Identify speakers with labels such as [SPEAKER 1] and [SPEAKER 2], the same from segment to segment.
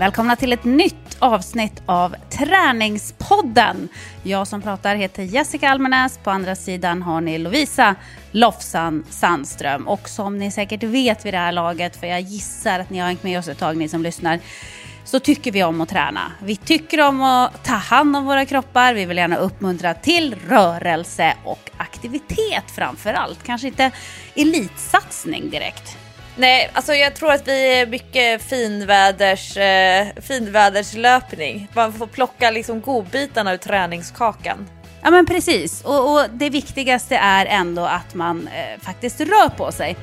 [SPEAKER 1] Välkomna till ett nytt avsnitt av Träningspodden. Jag som pratar heter Jessica Almenäs. På andra sidan har ni Lovisa Lofsan Sandström. Och som ni säkert vet vid det här laget, för jag gissar att ni har hängt med oss ett tag ni som lyssnar, så tycker vi om att träna. Vi tycker om att ta hand om våra kroppar. Vi vill gärna uppmuntra till rörelse och aktivitet framför allt. Kanske inte elitsatsning direkt.
[SPEAKER 2] Nej, alltså jag tror att vi är mycket finväders, eh, finväderslöpning. Man får plocka liksom godbitarna ur träningskakan.
[SPEAKER 1] Ja men precis, och, och det viktigaste är ändå att man eh, faktiskt rör på sig.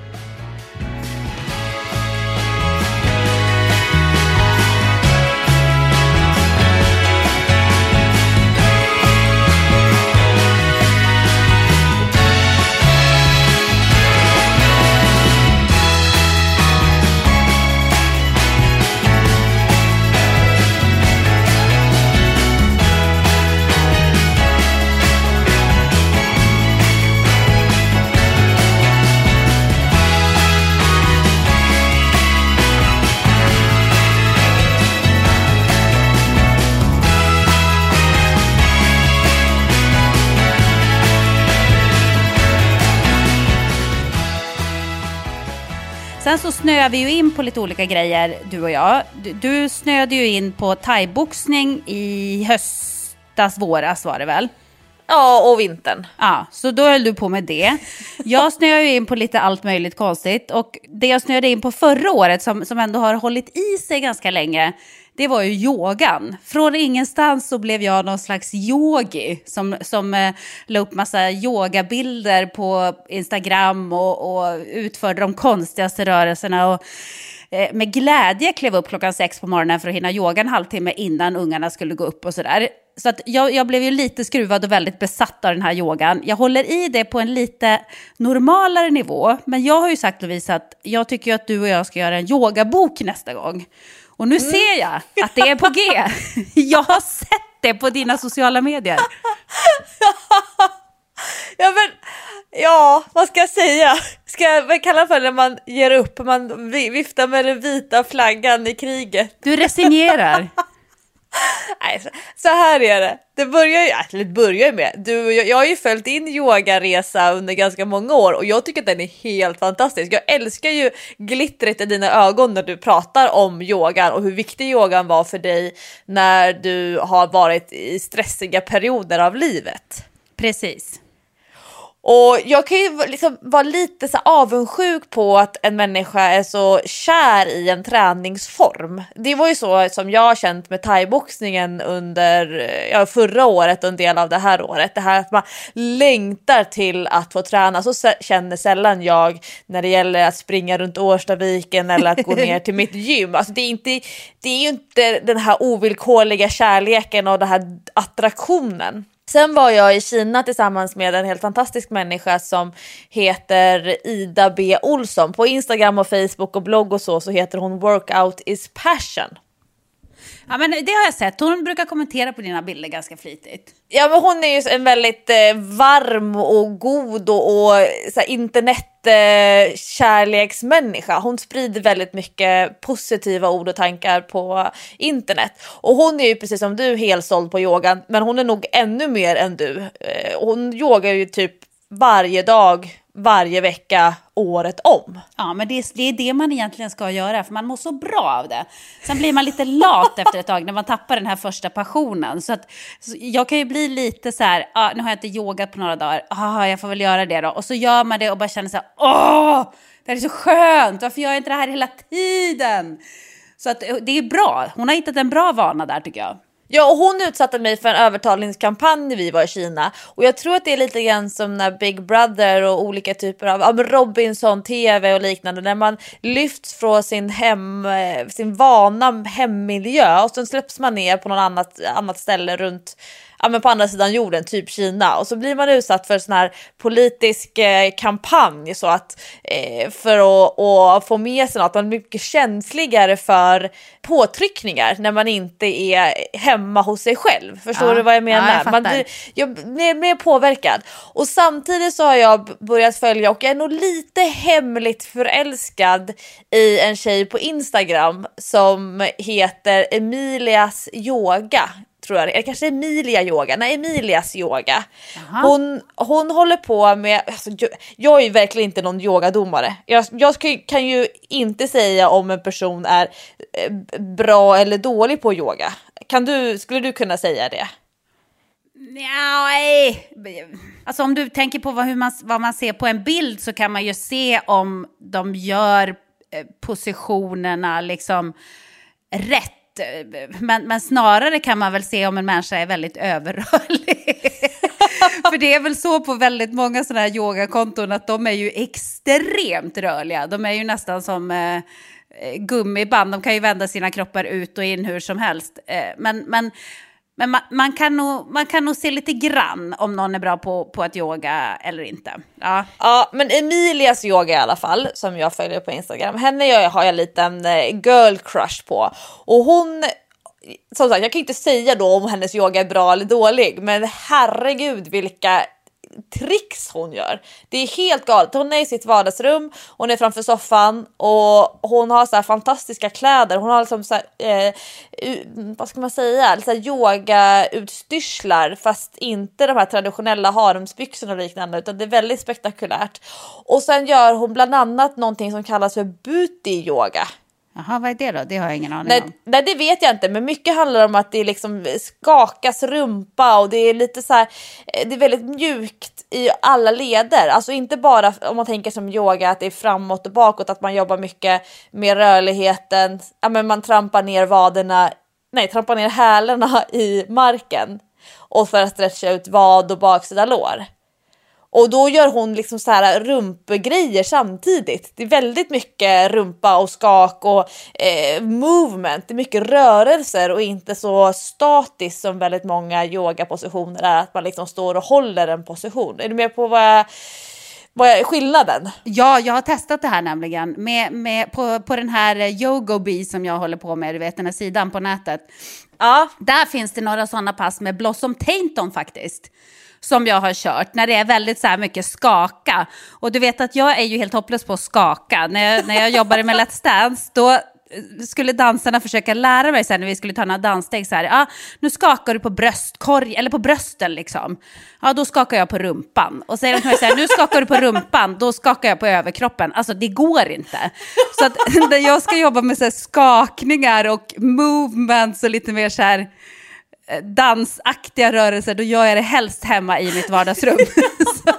[SPEAKER 1] Snöar vi ju in på lite olika grejer, du och jag. Du, du snöade ju in på thaiboxning i höstas, våras var det väl?
[SPEAKER 2] Ja, och vintern.
[SPEAKER 1] Ja, så då höll du på med det. Jag snöade ju in på lite allt möjligt konstigt. Och det jag snöade in på förra året, som, som ändå har hållit i sig ganska länge, det var ju yogan. Från ingenstans så blev jag någon slags yogi som, som eh, la upp massa yogabilder på Instagram och, och utförde de konstigaste rörelserna. Och, eh, med glädje klev upp klockan sex på morgonen för att hinna yoga en halvtimme innan ungarna skulle gå upp och sådär. Så att jag, jag blev ju lite skruvad och väldigt besatt av den här yogan. Jag håller i det på en lite normalare nivå, men jag har ju sagt Lovisa att jag tycker att du och jag ska göra en yogabok nästa gång. Och nu ser jag att det är på G. Jag har sett det på dina sociala medier.
[SPEAKER 2] ja, men, ja, vad ska jag säga? Ska jag kalla för när man ger upp, man viftar med den vita flaggan i kriget?
[SPEAKER 1] Du resignerar.
[SPEAKER 2] Nej, så, här är det. Det börjar ju, alltså, eller börjar med, du, jag, jag har ju följt din yogaresa under ganska många år och jag tycker att den är helt fantastisk. Jag älskar ju glittret i dina ögon när du pratar om yogan och hur viktig yogan var för dig när du har varit i stressiga perioder av livet.
[SPEAKER 1] Precis.
[SPEAKER 2] Och jag kan ju liksom vara lite så avundsjuk på att en människa är så kär i en träningsform. Det var ju så som jag har känt med thaiboxningen under ja, förra året och en del av det här året. Det här att man längtar till att få träna. Så känner sällan jag när det gäller att springa runt Årstaviken eller att gå ner till mitt gym. Alltså det, är inte, det är ju inte den här ovillkorliga kärleken och den här attraktionen. Sen var jag i Kina tillsammans med en helt fantastisk människa som heter Ida B Olsson. På Instagram och Facebook och blogg och så så heter hon Workout is passion.
[SPEAKER 1] Ja men det har jag sett, hon brukar kommentera på dina bilder ganska flitigt.
[SPEAKER 2] Ja men hon är ju en väldigt eh, varm och god och, och så här, internet jättekärleksmänniska. Hon sprider väldigt mycket positiva ord och tankar på internet. Och hon är ju precis som du helsåld på yogan, men hon är nog ännu mer än du. Eh, hon yogar ju typ varje dag, varje vecka, året om.
[SPEAKER 1] Ja, men det är, det är det man egentligen ska göra, för man mår så bra av det. Sen blir man lite lat efter ett tag när man tappar den här första passionen. Så, att, så jag kan ju bli lite så här, ah, nu har jag inte yogat på några dagar, ah, jag får väl göra det då. Och så gör man det och bara känner så här, åh, det här är så skönt, varför gör jag inte det här hela tiden? Så att, det är bra, hon har hittat en bra vana där tycker jag.
[SPEAKER 2] Ja, och hon utsatte mig för en övertalningskampanj när vi var i Kina. Och jag tror att det är lite grann som när Big Brother och olika typer av ja, Robinson TV och liknande när man lyfts från sin hem, eh, sin vana hemmiljö och sen släpps man ner på något annat, annat ställe runt ja, men på andra sidan jorden, typ Kina. Och så blir man utsatt för sån här politisk eh, kampanj så att eh, för att, att få med sig något, man är mycket känsligare för påtryckningar när man inte är hemma hos sig själv. Förstår
[SPEAKER 1] Ja,
[SPEAKER 2] du vad jag menar?
[SPEAKER 1] ja, jag
[SPEAKER 2] man blir jag blir mer påverkad. Och samtidigt så har jag börjat följa och jag är nog lite hemligt förälskad i en tjej på Instagram som heter Emilias yoga tror jag är. kanske Emilia yoga, nej Emilias yoga. Hon, hon håller på med, alltså, jag, jag är ju verkligen inte någon yogadomare. Jag, jag kan ju inte säga om en person är eh, bra eller dålig på yoga. Kan du, skulle du kunna säga det?
[SPEAKER 1] Nej, alltså om du tänker på vad, hur man, vad man ser på en bild så kan man ju se om de gör eh, positionerna liksom rätt. Eh, men, men snarare kan man väl se om en människa är väldigt överrörlig. För det är väl så på väldigt många sådana här yogakonton att de är ju extremt rörliga. De är ju nästan som eh, eh gummiband. De kan ju vända sina kroppar ut och in hur som helst. Eh, men men, men man, man, kan nog, man kan nog se lite grann om någon är bra på, på att yoga eller inte. Ja.
[SPEAKER 2] Ja, men Emilias yoga i alla fall, som jag följer på Instagram, henne jag, har jag en liten eh, girl crush på. Och hon, som sagt, jag kan inte säga då om hennes yoga är bra eller dålig, men herregud vilka tricks hon gör. Det är helt galet. Hon är i sitt vardagsrum, hon är framför soffan och hon har så här fantastiska kläder. Hon har liksom så här, eh, vad ska man säga, lite så här yogautstyrslar fast inte de här traditionella haremsbyxorna och liknande utan det är väldigt spektakulärt. Och sen gör hon bland annat någonting som kallas för booty yoga.
[SPEAKER 1] Jaha, vad är det då? Det har jag ingen aning
[SPEAKER 2] Nej,
[SPEAKER 1] om.
[SPEAKER 2] nej, det vet jag inte, men mycket handlar om att det liksom skakas rumpa och det är lite så här, eh, det är väldigt mjukt i alla leder. Alltså inte bara om man tänker som yoga att det är framåt och bakåt, att man jobbar mycket med rörligheten, ja, men man trampar ner vaderna, nej, trampar ner hälarna i marken och för att stretcha ut vad och baksida lår. Och då gör hon liksom så här rumpgrejer samtidigt. Det är väldigt mycket rumpa och skak och eh, movement. Det är mycket rörelser och inte så statiskt som väldigt många yogapositioner är. Att man liksom står och håller en position. Är du med på vad, jag, vad är skillnaden?
[SPEAKER 1] Ja, jag har testat det här nämligen med, med, på, på den här Yogobi som jag håller på med, du vet den här sidan på nätet.
[SPEAKER 2] Ja,
[SPEAKER 1] Där finns det några sådana pass med Blossom Tainton faktiskt. Som jag har kört när det är väldigt så här mycket skaka. Och du vet att jag är ju helt hopplös på att skaka. När jag, när jag jobbade med Let's Dance då eh, skulle dansarna försöka lära mig sen när vi skulle ta några danssteg så här. Ja, nu skakar du på bröstkorg eller på brösten liksom. Ja, då skakar jag på rumpan. Och säger de till mig så här, nu skakar du på rumpan, då skakar jag på överkroppen. Alltså det går inte. Så att när jag ska jobba med så här skakningar och movements och lite mer så här Eh, dansaktiga rörelser, då gör jag det helst hemma i mitt vardagsrum. så,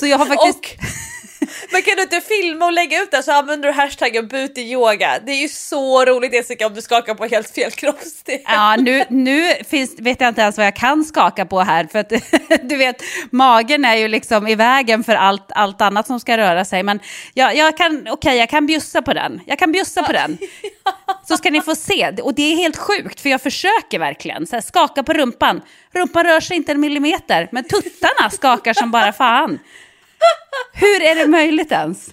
[SPEAKER 1] så jag har faktiskt...
[SPEAKER 2] och men kan du inte filma och lägga ut det så använder du hashtaggen booty yoga. Det är ju så roligt Jessica om du skakar på helt fel kroppsdel.
[SPEAKER 1] Ja, nu, nu finns, vet jag inte ens vad jag kan skaka på här. För att du vet, magen är ju liksom i vägen för allt, allt annat som ska röra sig. Men jag, jag kan, okej, jag kan bjussa på den. Jag kan bjussa på den. Så ska ni få se. Och det är helt sjukt, för jag försöker verkligen. Så här, skaka på rumpan. Rumpan rör sig inte en millimeter, men tuttarna skakar som bara fan. Hur är det möjligt ens?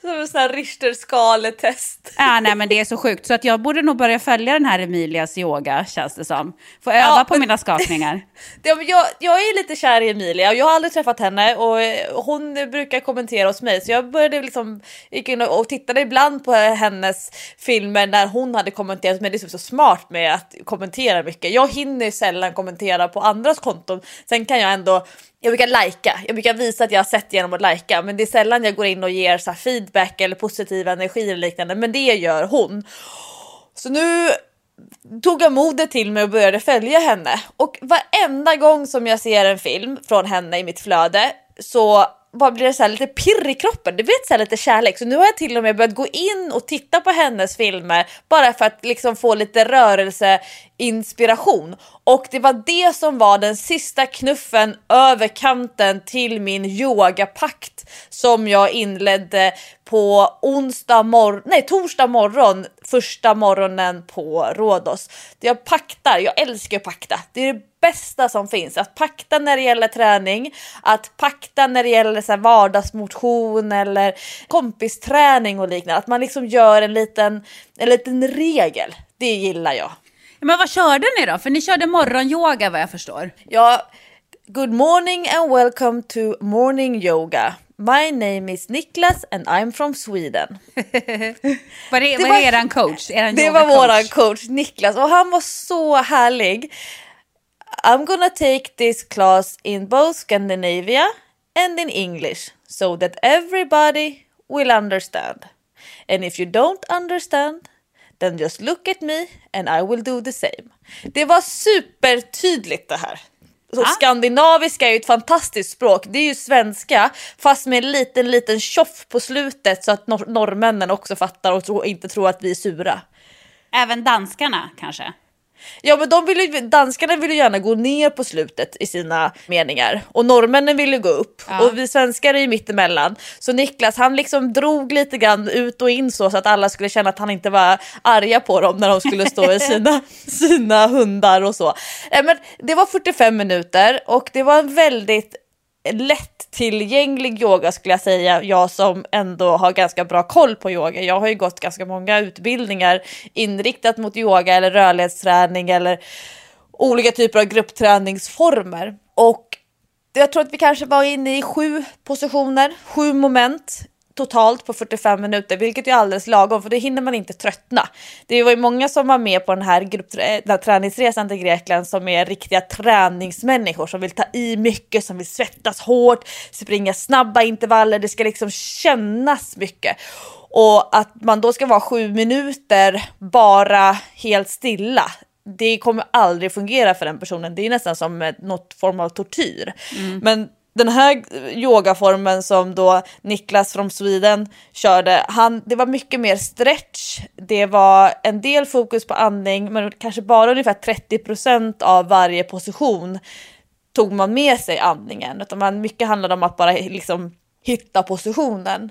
[SPEAKER 2] Som en sån här Richterskaletest.
[SPEAKER 1] Ja, nej men det är så sjukt. Så att jag borde nog börja följa den här Emilias yoga, känns det som. Få öva
[SPEAKER 2] Ja,
[SPEAKER 1] på mina skakningar.
[SPEAKER 2] Ja, men jag, jag är lite kär i Emilia och jag har aldrig träffat henne och eh, hon brukar kommentera hos mig så jag började liksom gick in och, och tittade ibland på hennes filmer när hon hade kommenterat men det är så- så smart med att kommentera mycket. Jag hinner sällan kommentera på andras konton. Sen kan jag ändå jag brukar lajka, jag brukar visa att jag har sett genom att lajka men det är sällan jag går in och ger så här feedback eller positiv energi eller liknande men det gör hon. Så nu tog jag modet till mig och började följa henne. Och varenda gång som jag ser en film från henne i mitt flöde så bara blir det så här lite pirr i kroppen. det blir så här lite kärlek. Så nu har jag till och med börjat gå in och titta på hennes filmer bara för att liksom få lite rörelse inspiration Och det var det som var den sista knuffen över kanten till min yogapakt som jag inledde på onsdag morgon, nej torsdag morgon, första morgonen på Rhodos. Jag paktar, jag älskar att pakta. Det är det bästa som finns. Att pakta när det gäller träning, att pakta när det gäller så här vardagsmotion eller kompisträning och liknande. Att man liksom gör en liten, en liten regel. Det gillar jag.
[SPEAKER 1] Men vad körde ni då? För ni körde morgonyoga vad jag förstår.
[SPEAKER 2] Ja, good morning and welcome to morning yoga. My name is Niklas and I'm from Sweden.
[SPEAKER 1] Var det,
[SPEAKER 2] Det
[SPEAKER 1] var
[SPEAKER 2] var-
[SPEAKER 1] eran coach? Eran
[SPEAKER 2] Det var våran coach Niklas och han var så härlig. I'm gonna take this class in both Scandinavia and in English so that everybody will understand. And if you don't understand then just look at me and I will do the same. Det var supertydligt det här. Så
[SPEAKER 1] Ah.
[SPEAKER 2] Skandinaviska är ju ett fantastiskt språk. Det är ju svenska fast med en liten liten tjoff på slutet så att nor- norrmännen också fattar och tro, inte tror att vi är sura.
[SPEAKER 1] Även danskarna kanske?
[SPEAKER 2] Ja men de vill ju, danskarna vill ju gärna gå ner på slutet i sina meningar och norrmännen vill ju gå upp
[SPEAKER 1] Ja.
[SPEAKER 2] och vi svenskar är ju mittemellan. Så Niklas han liksom drog lite grann ut och in så, så att alla skulle känna att han inte var arga på dem när de skulle stå i sina, sina hundar och så. Eh, Men det var 45 minuter och det var en väldigt lättillgänglig yoga skulle jag säga. Jag som ändå har ganska bra koll på yoga. Jag har ju gått ganska många utbildningar inriktat mot yoga eller rörlighetsträning eller olika typer av gruppträningsformer. Och jag tror att vi kanske var inne i sju positioner, sju moment totalt på 45 minuter, vilket är alldeles lagom för det hinner man inte tröttna. Det var ju många som var med på den här, grupp, den här träningsresan till Grekland som är riktiga träningsmänniskor som vill ta i mycket, som vill svettas hårt, springa snabba intervaller, det ska liksom kännas mycket. Och att man då ska vara sju minuter bara helt stilla, det kommer aldrig fungera för den personen. Det är nästan som något form av tortyr. Men den här yogaformen som då Niklas från Sweden körde, han, det var mycket mer stretch. Det var en del fokus på andning, men kanske bara ungefär 30% av varje position tog man med sig andningen. Utan man, mycket handlade om att bara liksom hitta positionen.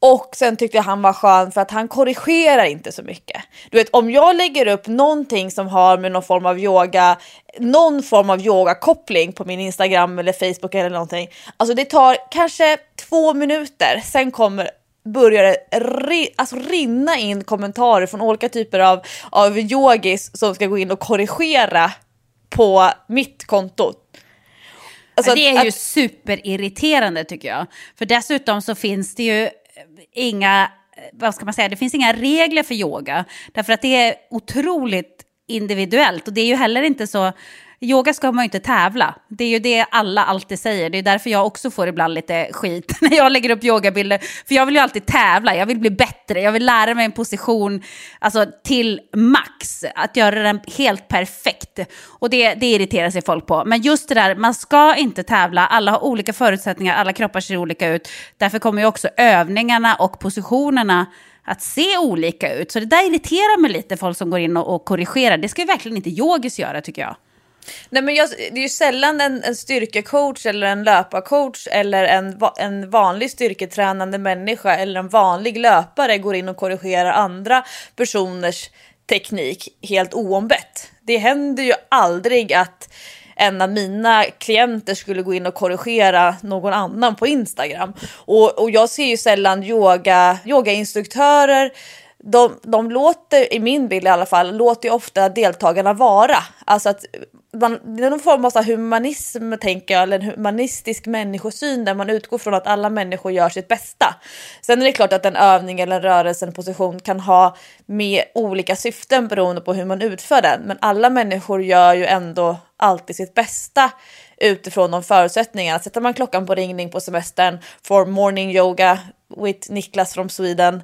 [SPEAKER 2] Och sen tyckte jag han var skön för att han korrigerar inte så mycket. Du vet om jag lägger upp någonting som har med någon form av yoga, någon form av yogakoppling på min Instagram eller Facebook eller någonting. Alltså det tar kanske två minuter, sen kommer börjar det ri, alltså rinna in kommentarer från olika typer av, av yogis som ska gå in och korrigera på mitt konto. Alltså
[SPEAKER 1] det
[SPEAKER 2] att-
[SPEAKER 1] är ju
[SPEAKER 2] att-
[SPEAKER 1] superirriterande tycker jag. För dessutom så finns det ju inga, vad ska man säga, det finns inga regler för yoga. Därför att det är otroligt individuellt och det är ju heller inte så, yoga ska man ju inte tävla. Det är ju det alla alltid säger. Det är därför jag också får ibland lite skit när jag lägger upp yogabilder. För jag vill ju alltid tävla, jag vill bli bättre, jag vill lära mig en position alltså, till max. Att göra den helt perfekt. Och det, det irriterar sig folk på. Men just det där, man ska inte tävla, alla har olika förutsättningar, alla kroppar ser olika ut. Därför kommer ju också övningarna och positionerna att se olika ut. Så det där irriterar mig lite, folk som går in och, och korrigerar. Det ska ju verkligen inte yogis göra tycker jag.
[SPEAKER 2] Nej, men jag, det är ju sällan en, en styrkecoach eller en löparcoach eller en, en vanlig styrketränande människa eller en vanlig löpare går in och korrigerar andra personers teknik helt oombett. Det händer ju aldrig att en av mina klienter skulle gå in och korrigera någon annan på Instagram. Och, och jag ser ju sällan yoga, yogainstruktörer de, de låter, i min bild i alla fall, låter ju ofta deltagarna vara. Alltså att man, det är någon form av humanism, tänker jag, eller en humanistisk människosyn där man utgår från att alla människor gör sitt bästa. Sen är det klart att en övning eller en rörelse, en position kan ha med olika syften beroende på hur man utför den. Men alla människor gör ju ändå alltid sitt bästa utifrån de förutsättningarna. Sätter man klockan på ringning på semestern, for morning yoga with Niklas from Sweden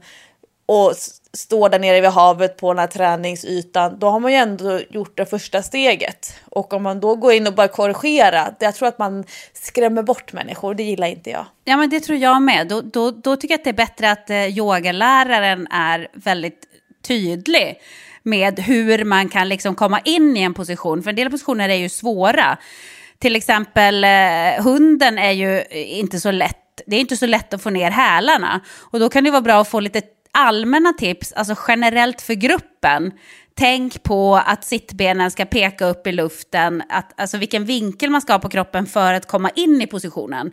[SPEAKER 2] och står där nere vid havet på den här träningsytan, då har man ju ändå gjort det första steget. Och om man då går in och börjar korrigera, jag tror att man skrämmer bort människor, det gillar inte jag.
[SPEAKER 1] Ja, men det tror jag med. Då, då, då tycker jag att det är bättre att eh, yogaläraren är väldigt tydlig med hur man kan liksom komma in i en position. För en del positioner är ju svåra. Till exempel eh, hunden är ju inte så lätt det är inte så lätt att få ner hälarna. Och då kan det vara bra att få lite allmänna tips, alltså generellt för gruppen. Tänk på att sittbenen ska peka upp i luften, att, alltså vilken vinkel man ska ha på kroppen för att komma in i positionen.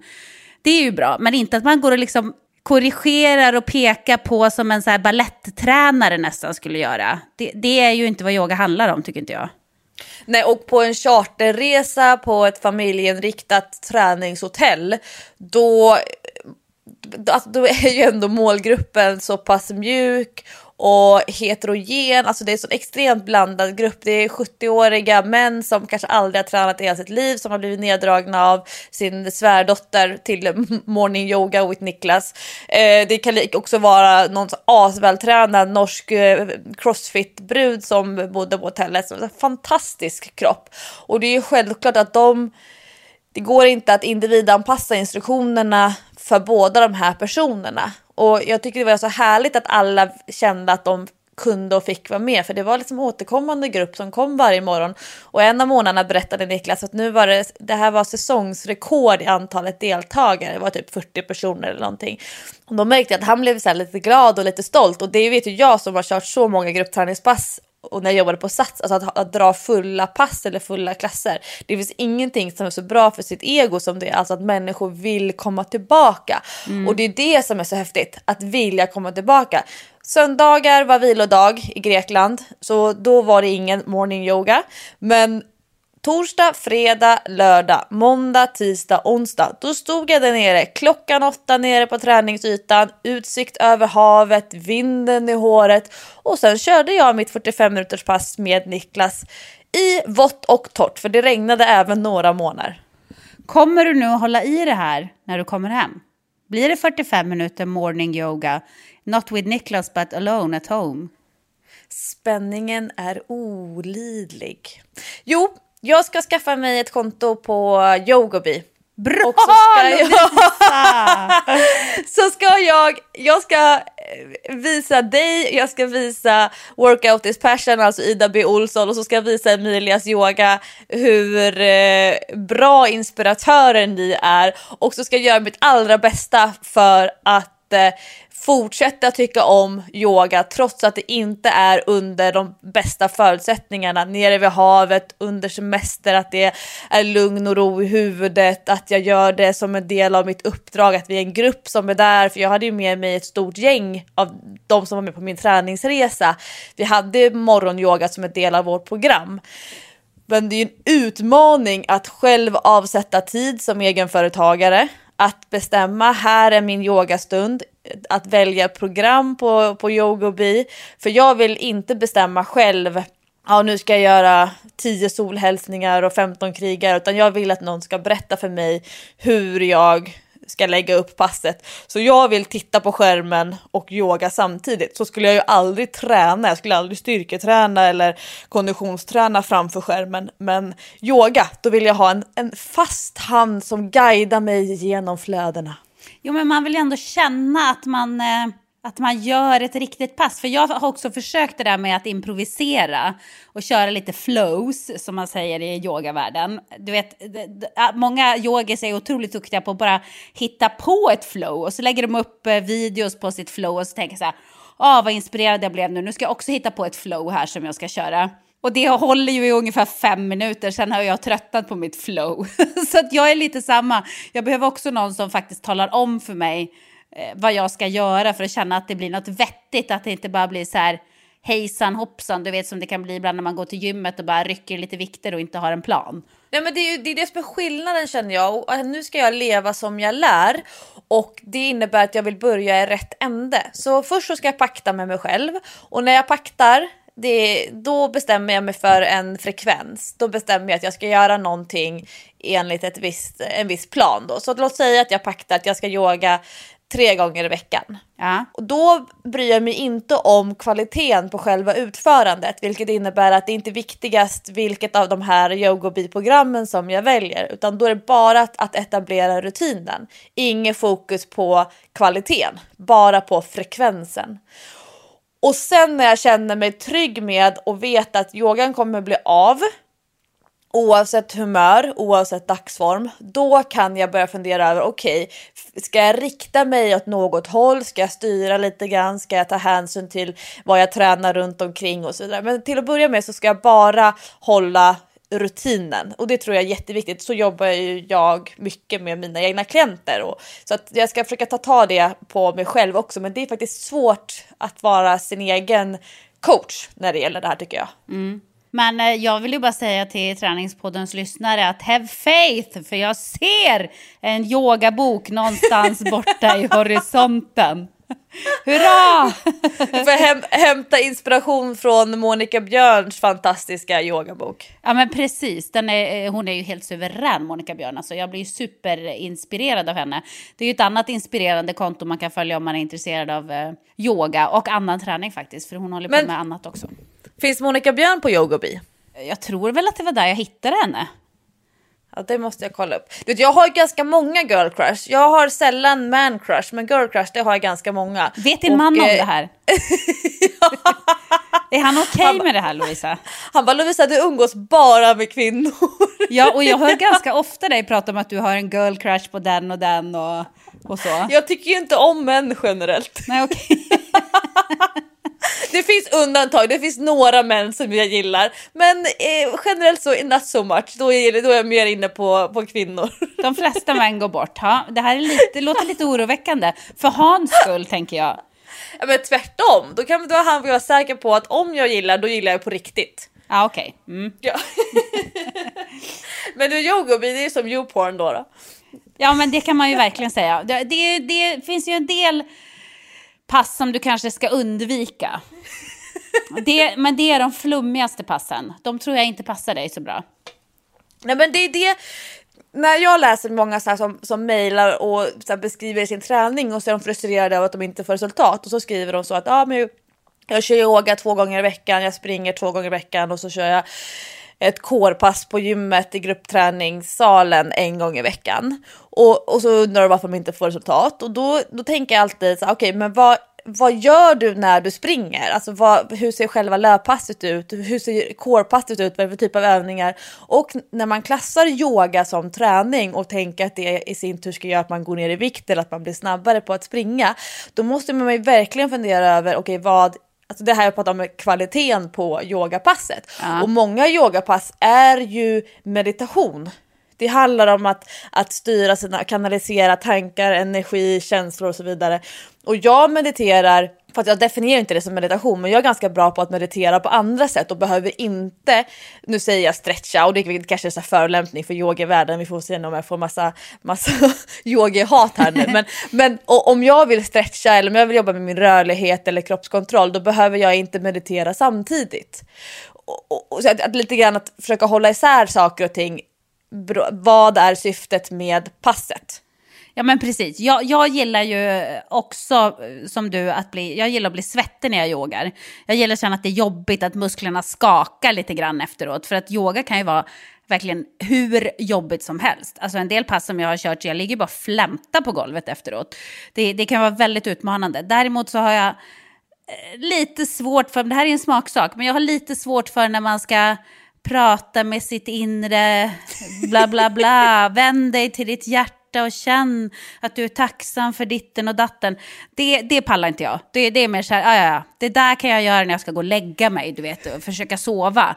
[SPEAKER 1] Det är ju bra, men inte att man går och liksom korrigerar och pekar på som en så här balletttränare nästan skulle göra. Det, det är ju inte vad yoga handlar om, tycker inte jag.
[SPEAKER 2] Nej, och på en charterresa på ett familjeinriktat träningshotell, då alltså, då är ju ändå målgruppen så pass mjuk och heterogen, alltså det är så extremt blandad grupp. Det är 70-åriga män som kanske aldrig har tränat i hela sitt liv som har blivit neddragna av sin svärdotter till morning yoga with Niklas. Eh, det kan också vara någon asvältränad norsk eh, crossfit-brud som bodde på hotellet. Så fantastisk kropp. Och det är ju självklart att de det går inte att individanpassa instruktionerna för båda de här personerna. Och jag tycker det var så härligt att alla kände att de kunde och fick vara med, för det var liksom återkommande grupp som kom varje morgon. Och en av månaderna berättade Niklas att nu var det, det här var säsongsrekord i antalet deltagare, det var typ 40 personer eller någonting. Och då märkte jag att han blev så lite glad och lite stolt och det vet ju jag som har kört så många gruppträningspass och när jag jobbade på Sats, alltså att, att, dra fulla pass eller fulla klasser. Det finns ingenting som är så bra för sitt ego som det, alltså att människor vill komma tillbaka. Mm. Och det är det som är så häftigt, att vilja komma tillbaka. Söndagar var vilodag i Grekland, så då var det ingen morning yoga. Men Torsdag, fredag, lördag, måndag, tisdag, onsdag. Då stod jag där nere klockan åtta nere på träningsytan, utsikt över havet, vinden i håret och sen körde jag mitt 45 minuters pass med Niklas i vått och torrt för det regnade även några månader.
[SPEAKER 1] Kommer du nu att hålla i det här när du kommer hem? Blir det 45 minuter morning yoga? Not with Niklas but alone at home?
[SPEAKER 2] Spänningen är olidlig. Jo, jag ska skaffa mig ett konto på Yogobi.
[SPEAKER 1] Bra! Och så ska jag,
[SPEAKER 2] så ska jag, jag ska eh, visa dig, jag ska visa Workout is passion, alltså Ida B. Olsson och så ska jag visa Emilias yoga hur eh, bra inspiratörer ni är. Och så ska jag göra mitt allra bästa för att eh, fortsätta tycka om yoga trots att det inte är under de bästa förutsättningarna nere vid havet under semester, att det är lugn och ro i huvudet, att jag gör det som en del av mitt uppdrag, att vi är en grupp som är där, för jag hade ju med mig ett stort gäng av de som var med på min träningsresa. Vi hade morgonyoga som en del av vårt program. Men det är ju en utmaning att själv avsätta tid som egenföretagare, att bestämma här är min yogastund, att välja program på, på Yogobi. För jag vill inte bestämma själv, ja nu ska jag göra 10 solhälsningar och 15 krigar, utan jag vill att någon ska berätta för mig hur jag ska lägga upp passet. Så jag vill titta på skärmen och yoga samtidigt. Så skulle jag ju aldrig träna, jag skulle aldrig styrketräna eller konditionsträna framför skärmen. Men yoga, då vill jag ha en, en fast hand som guidar mig genom flödena.
[SPEAKER 1] Jo, men man vill ändå känna att man, eh, att man gör ett riktigt pass. För jag har också försökt det där med att improvisera och köra lite flows, som man säger i yogavärlden. Du vet, många yogis är otroligt duktiga på att bara hitta på ett flow och så lägger de upp eh, videos på sitt flow och så tänker så här, ah, vad inspirerad jag blev nu, nu ska jag också hitta på ett flow här som jag ska köra. Och det håller ju i ungefär fem minuter, sen har jag tröttnat på mitt flow. så att jag är lite samma. Jag behöver också någon som faktiskt talar om för mig eh, vad jag ska göra för att känna att det blir något vettigt, att det inte bara blir så här hejsan hoppsan, du vet som det kan bli ibland när man går till gymmet och bara rycker lite vikter och inte har en plan.
[SPEAKER 2] Nej, men det är ju det, är det som är skillnaden känner jag. Och eh, nu ska jag leva som jag lär och det innebär att jag vill börja i rätt ände. Så först så ska jag pakta med mig själv och när jag paktar det, då bestämmer jag mig för en frekvens. Då bestämmer jag att jag ska göra någonting enligt ett visst, en viss plan. Då. Så låt säga att jag paktar att jag ska yoga tre gånger i veckan.
[SPEAKER 1] Ja.
[SPEAKER 2] Och då bryr jag mig inte om kvaliteten på själva utförandet, vilket innebär att det inte är viktigast vilket av de här yogobi-programmen som jag väljer, utan då är det bara att, att etablera rutinen. Inget fokus på kvaliteten, bara på frekvensen. Och sen när jag känner mig trygg med och vet att yogan kommer bli av oavsett humör, oavsett dagsform, då kan jag börja fundera över okej, okay, ska jag rikta mig åt något håll? Ska jag styra lite grann? Ska jag ta hänsyn till vad jag tränar runt omkring och så vidare? Men till att börja med så ska jag bara hålla rutinen och det tror jag är jätteviktigt. Så jobbar ju jag mycket med mina egna klienter och så att jag ska försöka ta tag det på mig själv också. Men det är faktiskt svårt att vara sin egen coach när det gäller det här tycker jag.
[SPEAKER 1] Mm. Men eh, jag vill ju bara säga till Träningspoddens lyssnare att have faith, för jag ser en yogabok någonstans borta i horisonten. Hurra!
[SPEAKER 2] Får häm hämta inspiration från Monica Björns fantastiska yogabok.
[SPEAKER 1] Ja men precis, Den är, hon är ju helt suverän Monica Björn. Alltså, jag blir ju superinspirerad av henne. Det är ju ett annat inspirerande konto man kan följa om man är intresserad av eh, yoga och annan träning faktiskt. För hon håller på men, med annat också.
[SPEAKER 2] Finns Monica Björn på Yogobi?
[SPEAKER 1] Jag tror väl att det var där jag hittade henne.
[SPEAKER 2] Ja, det måste jag kolla upp. Du, jag har ganska många girl crush. Jag har sällan man crush, men girl crush det har jag ganska många.
[SPEAKER 1] Vet din och, man om eh... det här? Är han okej okay med det här Lovisa?
[SPEAKER 2] Han bara Lovisa du umgås bara med kvinnor.
[SPEAKER 1] ja och jag hör ganska ofta dig prata om att du har en girl crush på den och den och, och så.
[SPEAKER 2] Jag tycker ju inte om män generellt.
[SPEAKER 1] Nej okej. Okay.
[SPEAKER 2] det finns undantag, det finns några män som jag gillar. Men eh, generellt så not so much, då är, då är jag mer inne på, på kvinnor.
[SPEAKER 1] De flesta män går bort. Ha? Det här är lite, det låter lite oroväckande. För Hans skull tänker jag.
[SPEAKER 2] Ja, men tvärtom, då kan då han vara säker på att om jag gillar, då gillar jag på riktigt.
[SPEAKER 1] Okej. Okay. Mm.
[SPEAKER 2] Ja. men du, yogobi, det är som youporn då, då.
[SPEAKER 1] Ja, men det kan man ju verkligen säga. Det, det, det finns ju en del pass som du kanske ska undvika. Det, men det är de flummigaste passen. De tror jag inte passar dig så bra.
[SPEAKER 2] Nej men det är det, när jag läser många så som, som mejlar och så beskriver sin träning och så är de frustrerade av att de inte får resultat och så skriver de så att ah, men jag, jag kör yoga två gånger i veckan, jag springer två gånger i veckan och så kör jag ett kårpass på gymmet i gruppträningssalen en gång i veckan. Och, och så undrar de varför de inte får resultat. Och då, då tänker jag alltid så okej, okay, men vad, vad gör du när du springer? Alltså vad, hur ser själva löppasset ut? Hur ser kårpasset ut? Vad är det för typ av övningar? Och när man klassar yoga som träning och tänker att det i sin tur ska göra att man går ner i vikt eller att man blir snabbare på att springa, då måste man ju verkligen fundera över, okej, okay, vad Alltså det här jag pratar om kvaliteten på yogapasset. Ja. Och många yogapass är ju meditation. Det handlar om att, att styra sina, kanalisera tankar, energi, känslor och så vidare. Och jag mediterar, för att jag definierar inte det som meditation, men jag är ganska bra på att meditera på andra sätt och behöver inte, nu säger jag stretcha och det kanske är en förolämpning för yogavärlden, vi får se om jag får massa, massa yogihat här nu. Men, men om jag vill stretcha eller om jag vill jobba med min rörlighet eller kroppskontroll, då behöver jag inte meditera samtidigt. Och, och så att, att lite grann att försöka hålla isär saker och ting vad är syftet med passet?
[SPEAKER 1] Ja men precis, jag, jag gillar ju också som du att bli, jag gillar att bli svettig när jag yogar. Jag gillar att känna att det är jobbigt att musklerna skakar lite grann efteråt. För att yoga kan ju vara verkligen hur jobbigt som helst. Alltså en del pass som jag har kört, jag ligger bara flämta på golvet efteråt. Det, det kan vara väldigt utmanande. Däremot så har jag eh, lite svårt för, det här är en smaksak, men jag har lite svårt för när man ska prata med sitt inre, bla bla bla, vänd dig till ditt hjärta hjärta och känn att du är tacksam för ditten och datten. Det, det pallar inte jag. Det, det är mer så här, ja, ja, ja, det där kan jag göra när jag ska gå och lägga mig, du vet, och försöka sova.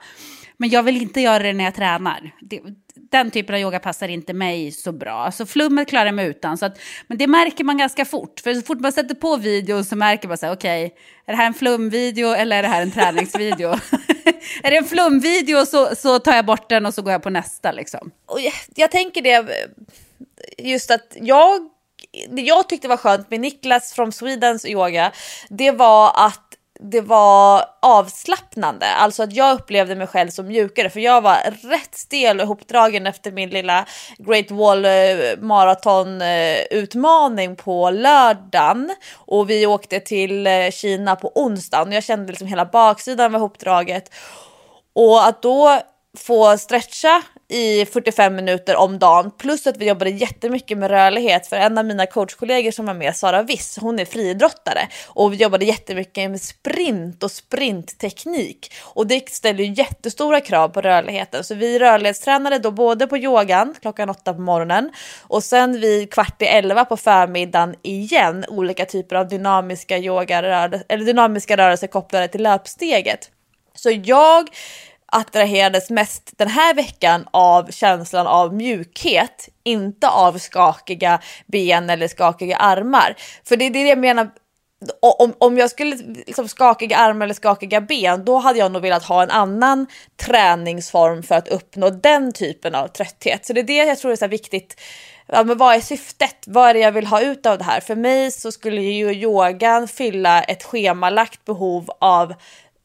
[SPEAKER 1] Men jag vill inte göra det när jag tränar. Det, den typen av yoga passar inte mig så bra. Så flummet klarar jag mig utan. Så att, men det märker man ganska fort. För så fort man sätter på videon så märker man så här, okej, okay, är det här en flumvideo eller är det här en träningsvideo? är det en flumvideo så, så tar jag bort den och så går jag på nästa liksom.
[SPEAKER 2] Och jag, jag tänker det, just att jag det jag tyckte var skönt med Niklas från Swedens yoga, det var att det var avslappnande, alltså att jag upplevde mig själv som mjukare för jag var rätt stel och hopdragen efter min lilla Great Wall eh, maraton Marathon utmaning på lördagen och vi åkte till eh, Kina på onsdagen och jag kände liksom hela baksidan var hopdraget. och att då få stretcha i 45 minuter om dagen. Plus att vi jobbade jättemycket med rörlighet för en av mina coachkollegor som var med, Sara Wiss, hon är friidrottare. Och vi jobbade jättemycket med sprint och sprintteknik. Och det ställer ju jättestora krav på rörligheten. Så vi rörlighetstränade då både på yogan klockan åtta på morgonen och sen vid kvart i elva på förmiddagen igen olika typer av dynamiska yoga eller dynamiska rörelser kopplade till löpsteget. Så jag attraherades mest den här veckan av känslan av mjukhet, inte av skakiga ben eller skakiga armar. För det är det jag menar, om, om jag skulle liksom skakiga armar eller skakiga ben, då hade jag nog velat ha en annan träningsform för att uppnå den typen av trötthet. Så det är det jag tror är så viktigt. Ja, men vad är syftet? Vad är det jag vill ha ut av det här? För mig så skulle ju yogan fylla ett schemalagt behov av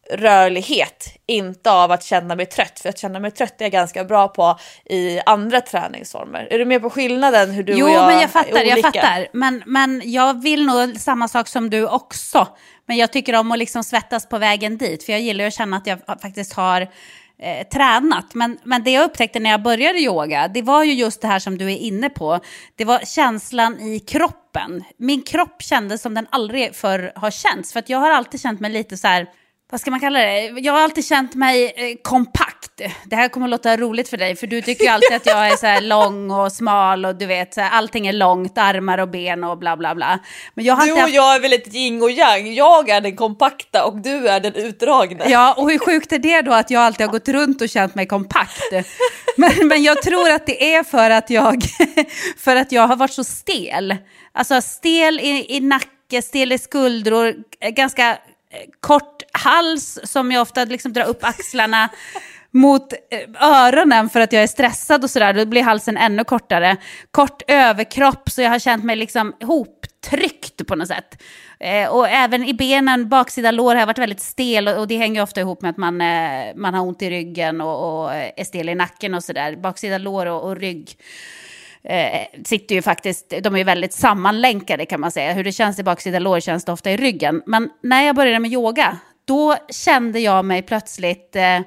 [SPEAKER 2] rörlighet, inte av att känna mig trött. För att känna mig trött är jag ganska bra på i andra träningsformer. Är du med på skillnaden hur du
[SPEAKER 1] jo,
[SPEAKER 2] och jag
[SPEAKER 1] men jag fattar, jag fattar. Men, men jag vill nog samma sak som du också. Men jag tycker om att liksom svettas på vägen dit. För jag gillar att känna att jag faktiskt har eh, tränat. Men, men det jag upptäckte när jag började yoga, det var ju just det här som du är inne på. Det var känslan i kroppen. Min kropp kändes som den aldrig förr har känts. För att jag har alltid känt mig lite så här vad ska man kalla det? Jag har alltid känt mig eh, kompakt. Det här kommer att låta roligt för dig, för du tycker ju alltid att jag är så lång och smal och du vet, så här, allting är långt, armar och ben och bla bla bla.
[SPEAKER 2] Men jag har du och haft... jag är väl ett yin och yang. Jag är den kompakta och du är den utdragna.
[SPEAKER 1] Ja, och hur sjukt är det då att jag alltid har gått runt och känt mig kompakt? Men, men jag tror att det är för att jag, för att jag har varit så stel. Alltså stel i, i nacke, stel i skuldror, ganska kort hals som jag ofta liksom drar upp axlarna mot eh, öronen för att jag är stressad och sådär. Då blir halsen ännu kortare. Kort överkropp så jag har känt mig liksom hoptryckt på något sätt. Eh, och även i benen, baksida lår har jag varit väldigt stel och, och det hänger ofta ihop med att man, eh, man har ont i ryggen och, och eh, är stel i nacken och sådär. Baksida lår och, och rygg eh, sitter ju faktiskt, de är ju väldigt sammanlänkade kan man säga. Hur det känns i baksida lår känns det ofta i ryggen. Men när jag började med yoga, då kände jag mig plötsligt eh,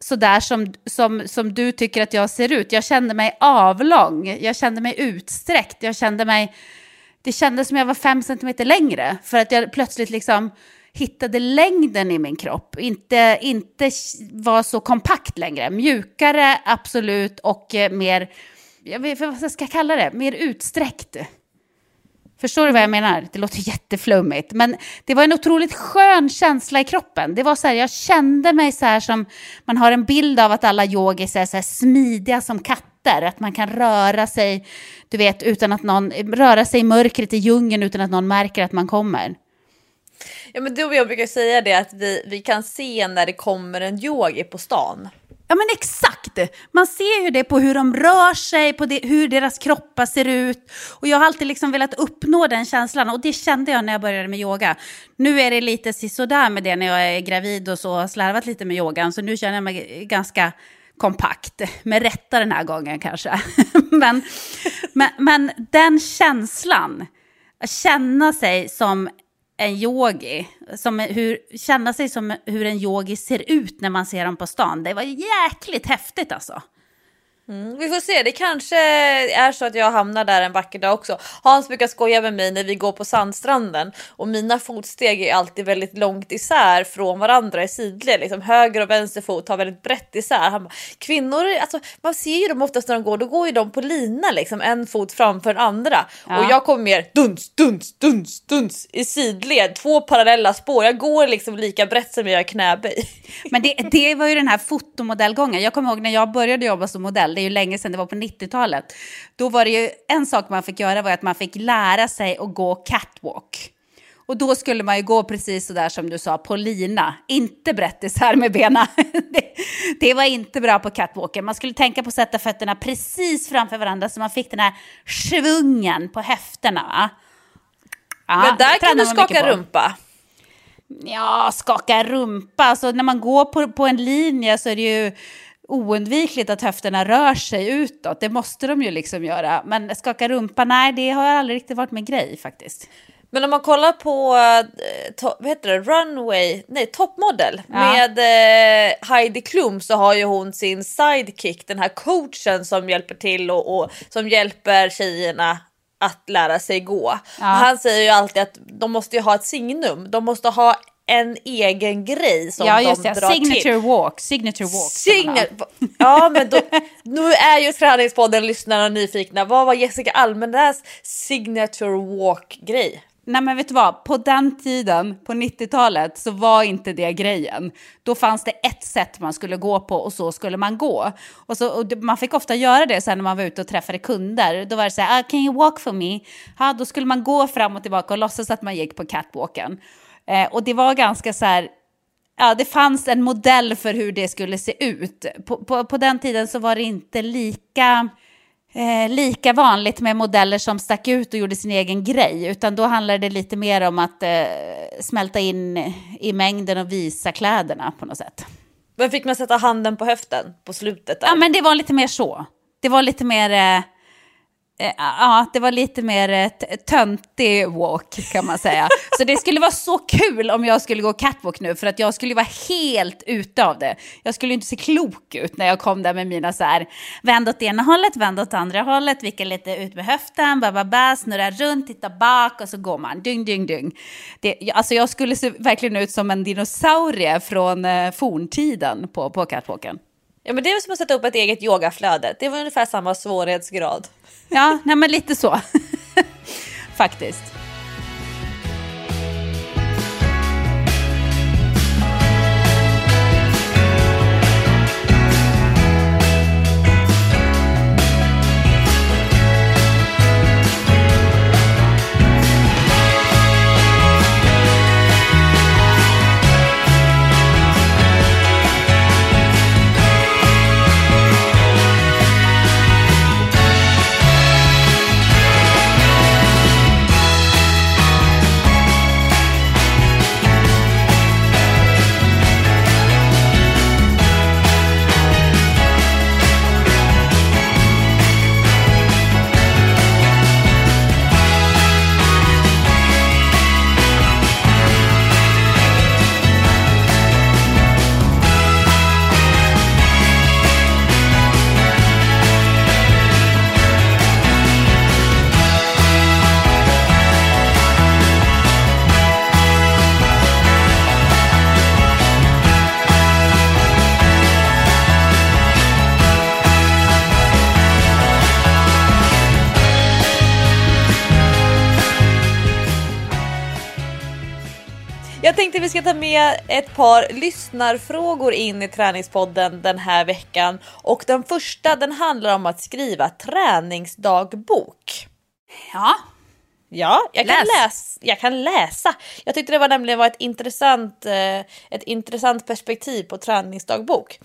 [SPEAKER 1] sådär som, som, som du tycker att jag ser ut. Jag kände mig avlång, jag kände mig utsträckt, jag kände mig... Det kändes som jag var fem centimeter längre, för att jag plötsligt liksom hittade längden i min kropp. Inte, inte var så kompakt längre. Mjukare, absolut, och eh, mer jag vet, vad ska jag kalla det, mer utsträckt. Förstår du vad jag menar? Det låter jätteflummigt. Men det var en otroligt skön känsla i kroppen. Det var så här, jag kände mig så här som man har en bild av att alla yogis är så här smidiga som katter. Att man kan röra sig, du vet, utan att någon, röra sig i mörkret i djungeln utan att någon märker att man kommer.
[SPEAKER 2] Ja men du och jag brukar säga det att vi, vi kan se när det kommer en yogi på stan.
[SPEAKER 1] Ja men exakt! Man ser ju det på hur de rör sig, på det, hur deras kroppar ser ut. Och jag har alltid liksom velat uppnå den känslan och det kände jag när jag började med yoga. Nu är det lite sådär med det när jag är gravid och så har slarvat lite med yogan. Så nu känner jag mig ganska kompakt. Med rätta den här gången kanske. men, men, men den känslan, att känna sig som en yogi, som hur, känna sig som hur en yogi ser ut när man ser dem på stan. Det var jäkligt häftigt alltså.
[SPEAKER 2] Mm, vi får se, det kanske är så att jag hamnar där en vacker dag också. Hans brukar skoja med mig när vi går på sandstranden och mina fotsteg är alltid väldigt långt isär från varandra i sidled. Liksom höger och vänster fot har väldigt brett isär. Han bara, kvinnor, alltså, man ser ju dem oftast när de går, då går ju de på lina liksom en fot framför den andra.
[SPEAKER 1] Ja.
[SPEAKER 2] Och jag kommer mer duns, duns, duns, duns i sidled, två parallella spår. Jag går liksom lika brett som jag gör knäböj.
[SPEAKER 1] Men det, det var ju den här fotomodellgången. Jag kommer ihåg när jag började jobba som modell, det är ju länge sedan, det var på 90-talet. Då var det ju en sak man fick göra var att man fick lära sig att gå catwalk. Och då skulle man ju gå precis så där som du sa, på lina. Inte brett isär med benen. Det, det var inte bra på catwalken. Man skulle tänka på att sätta fötterna precis framför varandra så man fick den här svungen på höfterna. Ja,
[SPEAKER 2] Men där kan du skaka rumpa.
[SPEAKER 1] Ja, skaka rumpa. Alltså när man går på, på en linje så är det ju oundvikligt att höfterna rör sig utåt. Det måste de ju liksom göra. Men skaka rumpa, nej, det har aldrig riktigt varit min grej faktiskt.
[SPEAKER 2] Men om man kollar på eh, to, vad heter det, Runway, nej Topmodel
[SPEAKER 1] Ja.
[SPEAKER 2] med eh, Heidi Klum så har ju hon sin sidekick, den här coachen som hjälper till och, och som hjälper tjejerna att lära sig gå. Och han säger ju alltid att de måste ju ha ett signum, de måste ha en egen grej som
[SPEAKER 1] ja,
[SPEAKER 2] de
[SPEAKER 1] just det.
[SPEAKER 2] drar
[SPEAKER 1] Signature
[SPEAKER 2] till.
[SPEAKER 1] walk. Signature walk. ska man ha.
[SPEAKER 2] Signa- ja men då, nu är ju träningspodden lyssnarna nyfikna. Vad var Jessica Almenäs signature walk grej?
[SPEAKER 1] Nej men vet du vad, på den tiden, på 90-talet, så var inte det grejen. Då fanns det ett sätt man skulle gå på och så skulle man gå. Och, så, och man fick ofta göra det sen när man var ute och träffade kunder. Då var det så här, ah, can you walk for me? Ja, då skulle man gå fram och tillbaka och låtsas att man gick på catwalken. Eh, och det var ganska så här, ja det fanns en modell för hur det skulle se ut. På, på, på den tiden så var det inte lika eh, lika vanligt med modeller som stack ut och gjorde sin egen grej, utan då handlade det lite mer om att eh, smälta in i mängden och visa kläderna på något sätt.
[SPEAKER 2] Men fick man sätta handen på höften på slutet? Där?
[SPEAKER 1] Ja, men det var lite mer så. Det var lite mer... Eh, ja, det var lite mer eh, t- töntig walk kan man säga. Så det skulle vara så kul om jag skulle gå catwalk nu för att jag skulle vara helt ute av det. Jag skulle inte se klok ut när jag kom där med mina så här vänd åt ena hållet, vänd åt andra hållet, vicka lite ut med höften, ba, ba, ba, snurra runt, titta bak och så går man. Dyng, dyng, dyng. Det, alltså jag skulle se verkligen ut som en dinosaurie från eh, forntiden på, på catwalken.
[SPEAKER 2] Ja men det är som att sätta upp ett eget yogaflöde. Det var ungefär samma svårighetsgrad.
[SPEAKER 1] Ja, nej men lite så. Faktiskt.
[SPEAKER 2] Tänkte vi ska ta med ett par lyssnarfrågor in i träningspodden den här veckan. Och den första den handlar om att skriva träningsdagbok.
[SPEAKER 1] Ja,
[SPEAKER 2] Ja, jag kan,
[SPEAKER 1] Läs.
[SPEAKER 2] läs. jag kan läsa. Jag tyckte det var nämligen var ett intressant, eh, ett intressant perspektiv på träningsdagbok.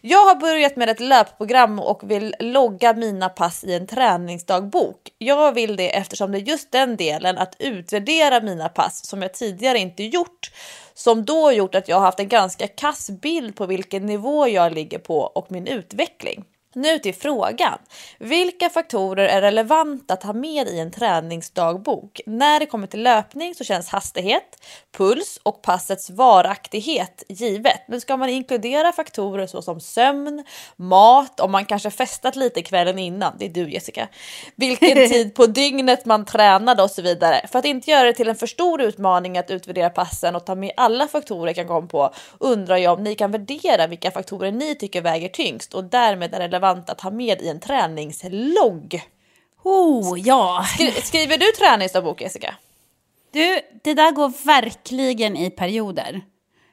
[SPEAKER 2] Jag har börjat med ett löpprogram och vill logga mina pass i en träningsdagbok. Jag vill det eftersom det är just den delen att utvärdera mina pass som jag tidigare inte gjort som då gjort att jag har haft en ganska kass bild på vilken nivå jag ligger på och min utveckling. Nu till frågan. Vilka faktorer är relevanta att ha med i en träningsdagbok? När det kommer till löpning så känns hastighet, puls och passets varaktighet givet. Men ska man inkludera faktorer såsom sömn, mat, om man kanske festat lite kvällen innan, det är du Jessica, vilken tid på dygnet man tränade och så vidare. För att inte göra det till en för stor utmaning att utvärdera passen och ta med alla faktorer jag kan komma på undrar jag om ni kan värdera vilka faktorer ni tycker väger tyngst och därmed är relevanta att ha med i en träningslogg.
[SPEAKER 1] Oh, ja.
[SPEAKER 2] Skri skriver du träningsdagbok Jessica?
[SPEAKER 1] Du, det där går verkligen i perioder.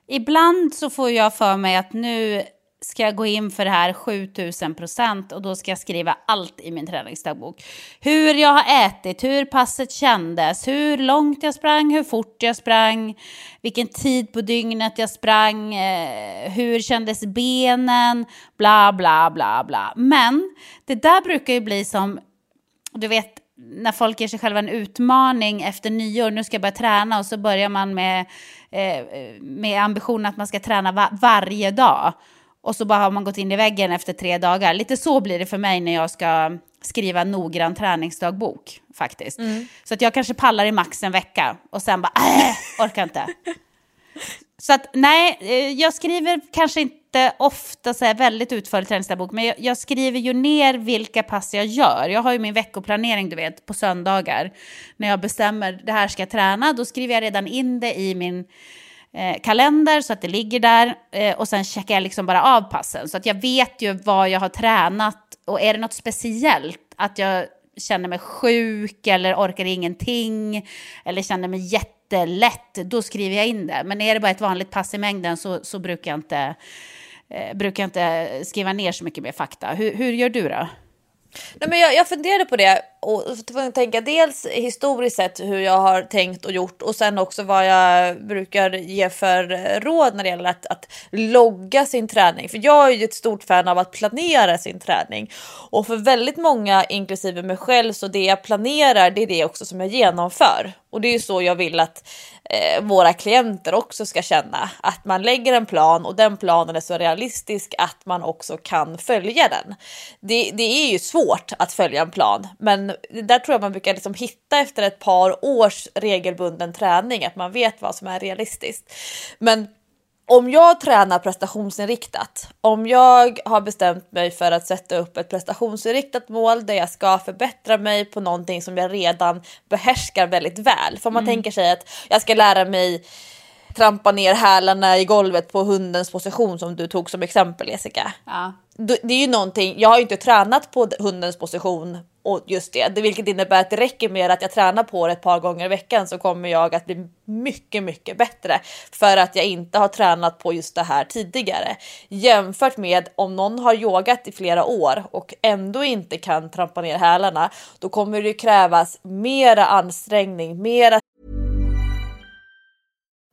[SPEAKER 1] Ibland så får jag för mig att nu ska jag gå in för det här 7000 procent och då ska jag skriva allt i min träningsdagbok. Hur jag har ätit, hur passet kändes, hur långt jag sprang, hur fort jag sprang, vilken tid på dygnet jag sprang, eh, hur kändes benen, bla bla bla bla. Men det där brukar ju bli som, du vet, när folk ger sig själva en utmaning efter nyår, nu ska jag börja träna och så börjar man med, eh, eh med ambitionen att man ska träna va varje dag och så bara har man gått in i väggen efter tre dagar. Lite så blir det för mig när jag ska skriva noggrann träningsdagbok faktiskt. Mm. Så att jag kanske pallar i max en vecka och sen bara, äh, orkar inte. så att nej, eh, jag skriver kanske inte ofta så här väldigt utförlig träningsdagbok, men jag, jag, skriver ju ner vilka pass jag gör. Jag har ju min veckoplanering, du vet, på söndagar. När jag bestämmer det här ska jag träna, då skriver jag redan in det i min eh, kalender så att det ligger där eh, och sen checkar jag liksom bara av passen så att jag vet ju vad jag har tränat och är det något speciellt att jag känner mig sjuk eller orkar ingenting eller känner mig jättelätt, då skriver jag in det. Men är det bara ett vanligt pass i mängden så, så brukar, jag inte, eh, brukar jag inte skriva ner så mycket mer fakta. Hur, hur gör du då?
[SPEAKER 2] Nej, men jag, jag funderade på det och tänka dels historiskt sett hur jag har tänkt och gjort och sen också vad jag brukar ge för råd när det gäller att, att logga sin träning. För jag är ju ett stort fan av att planera sin träning och för väldigt många, inklusive mig själv, så det jag planerar, det är det också som jag genomför. Och det är ju så jag vill att eh, våra klienter också ska känna. Att man lägger en plan och den planen är så realistisk att man också kan följa den. Det, det är ju svårt att följa en plan, men där tror jag man brukar liksom hitta efter ett par års regelbunden träning att man vet vad som är realistiskt. Men om jag tränar prestationsinriktat, om jag har bestämt mig för att sätta upp ett prestationsinriktat mål där jag ska förbättra mig på någonting som jag redan behärskar väldigt väl. För man mm. tänker sig att jag ska lära mig trampa ner hälarna i golvet på hundens position som du tog som exempel Jessica.
[SPEAKER 1] Ja.
[SPEAKER 2] Det är ju någonting, jag har ju inte tränat på hundens position och just det, det, vilket innebär att det räcker med att jag tränar på det ett par gånger i veckan så kommer jag att bli mycket, mycket bättre för att jag inte har tränat på just det här tidigare jämfört med om någon har yogat i flera år och ändå inte kan trampa ner hälarna. Då kommer det krävas mera ansträngning, mera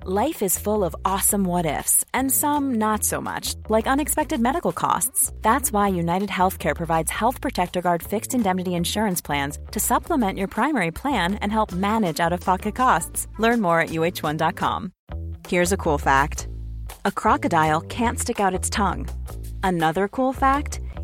[SPEAKER 3] Life is full of awesome what ifs, and some not so much, like unexpected medical costs. That's why United Healthcare provides Health Protector Guard fixed indemnity insurance plans to supplement your primary plan and help manage out of pocket costs. Learn more at uh1.com. Here's a cool fact a crocodile can't stick out its tongue. Another cool fact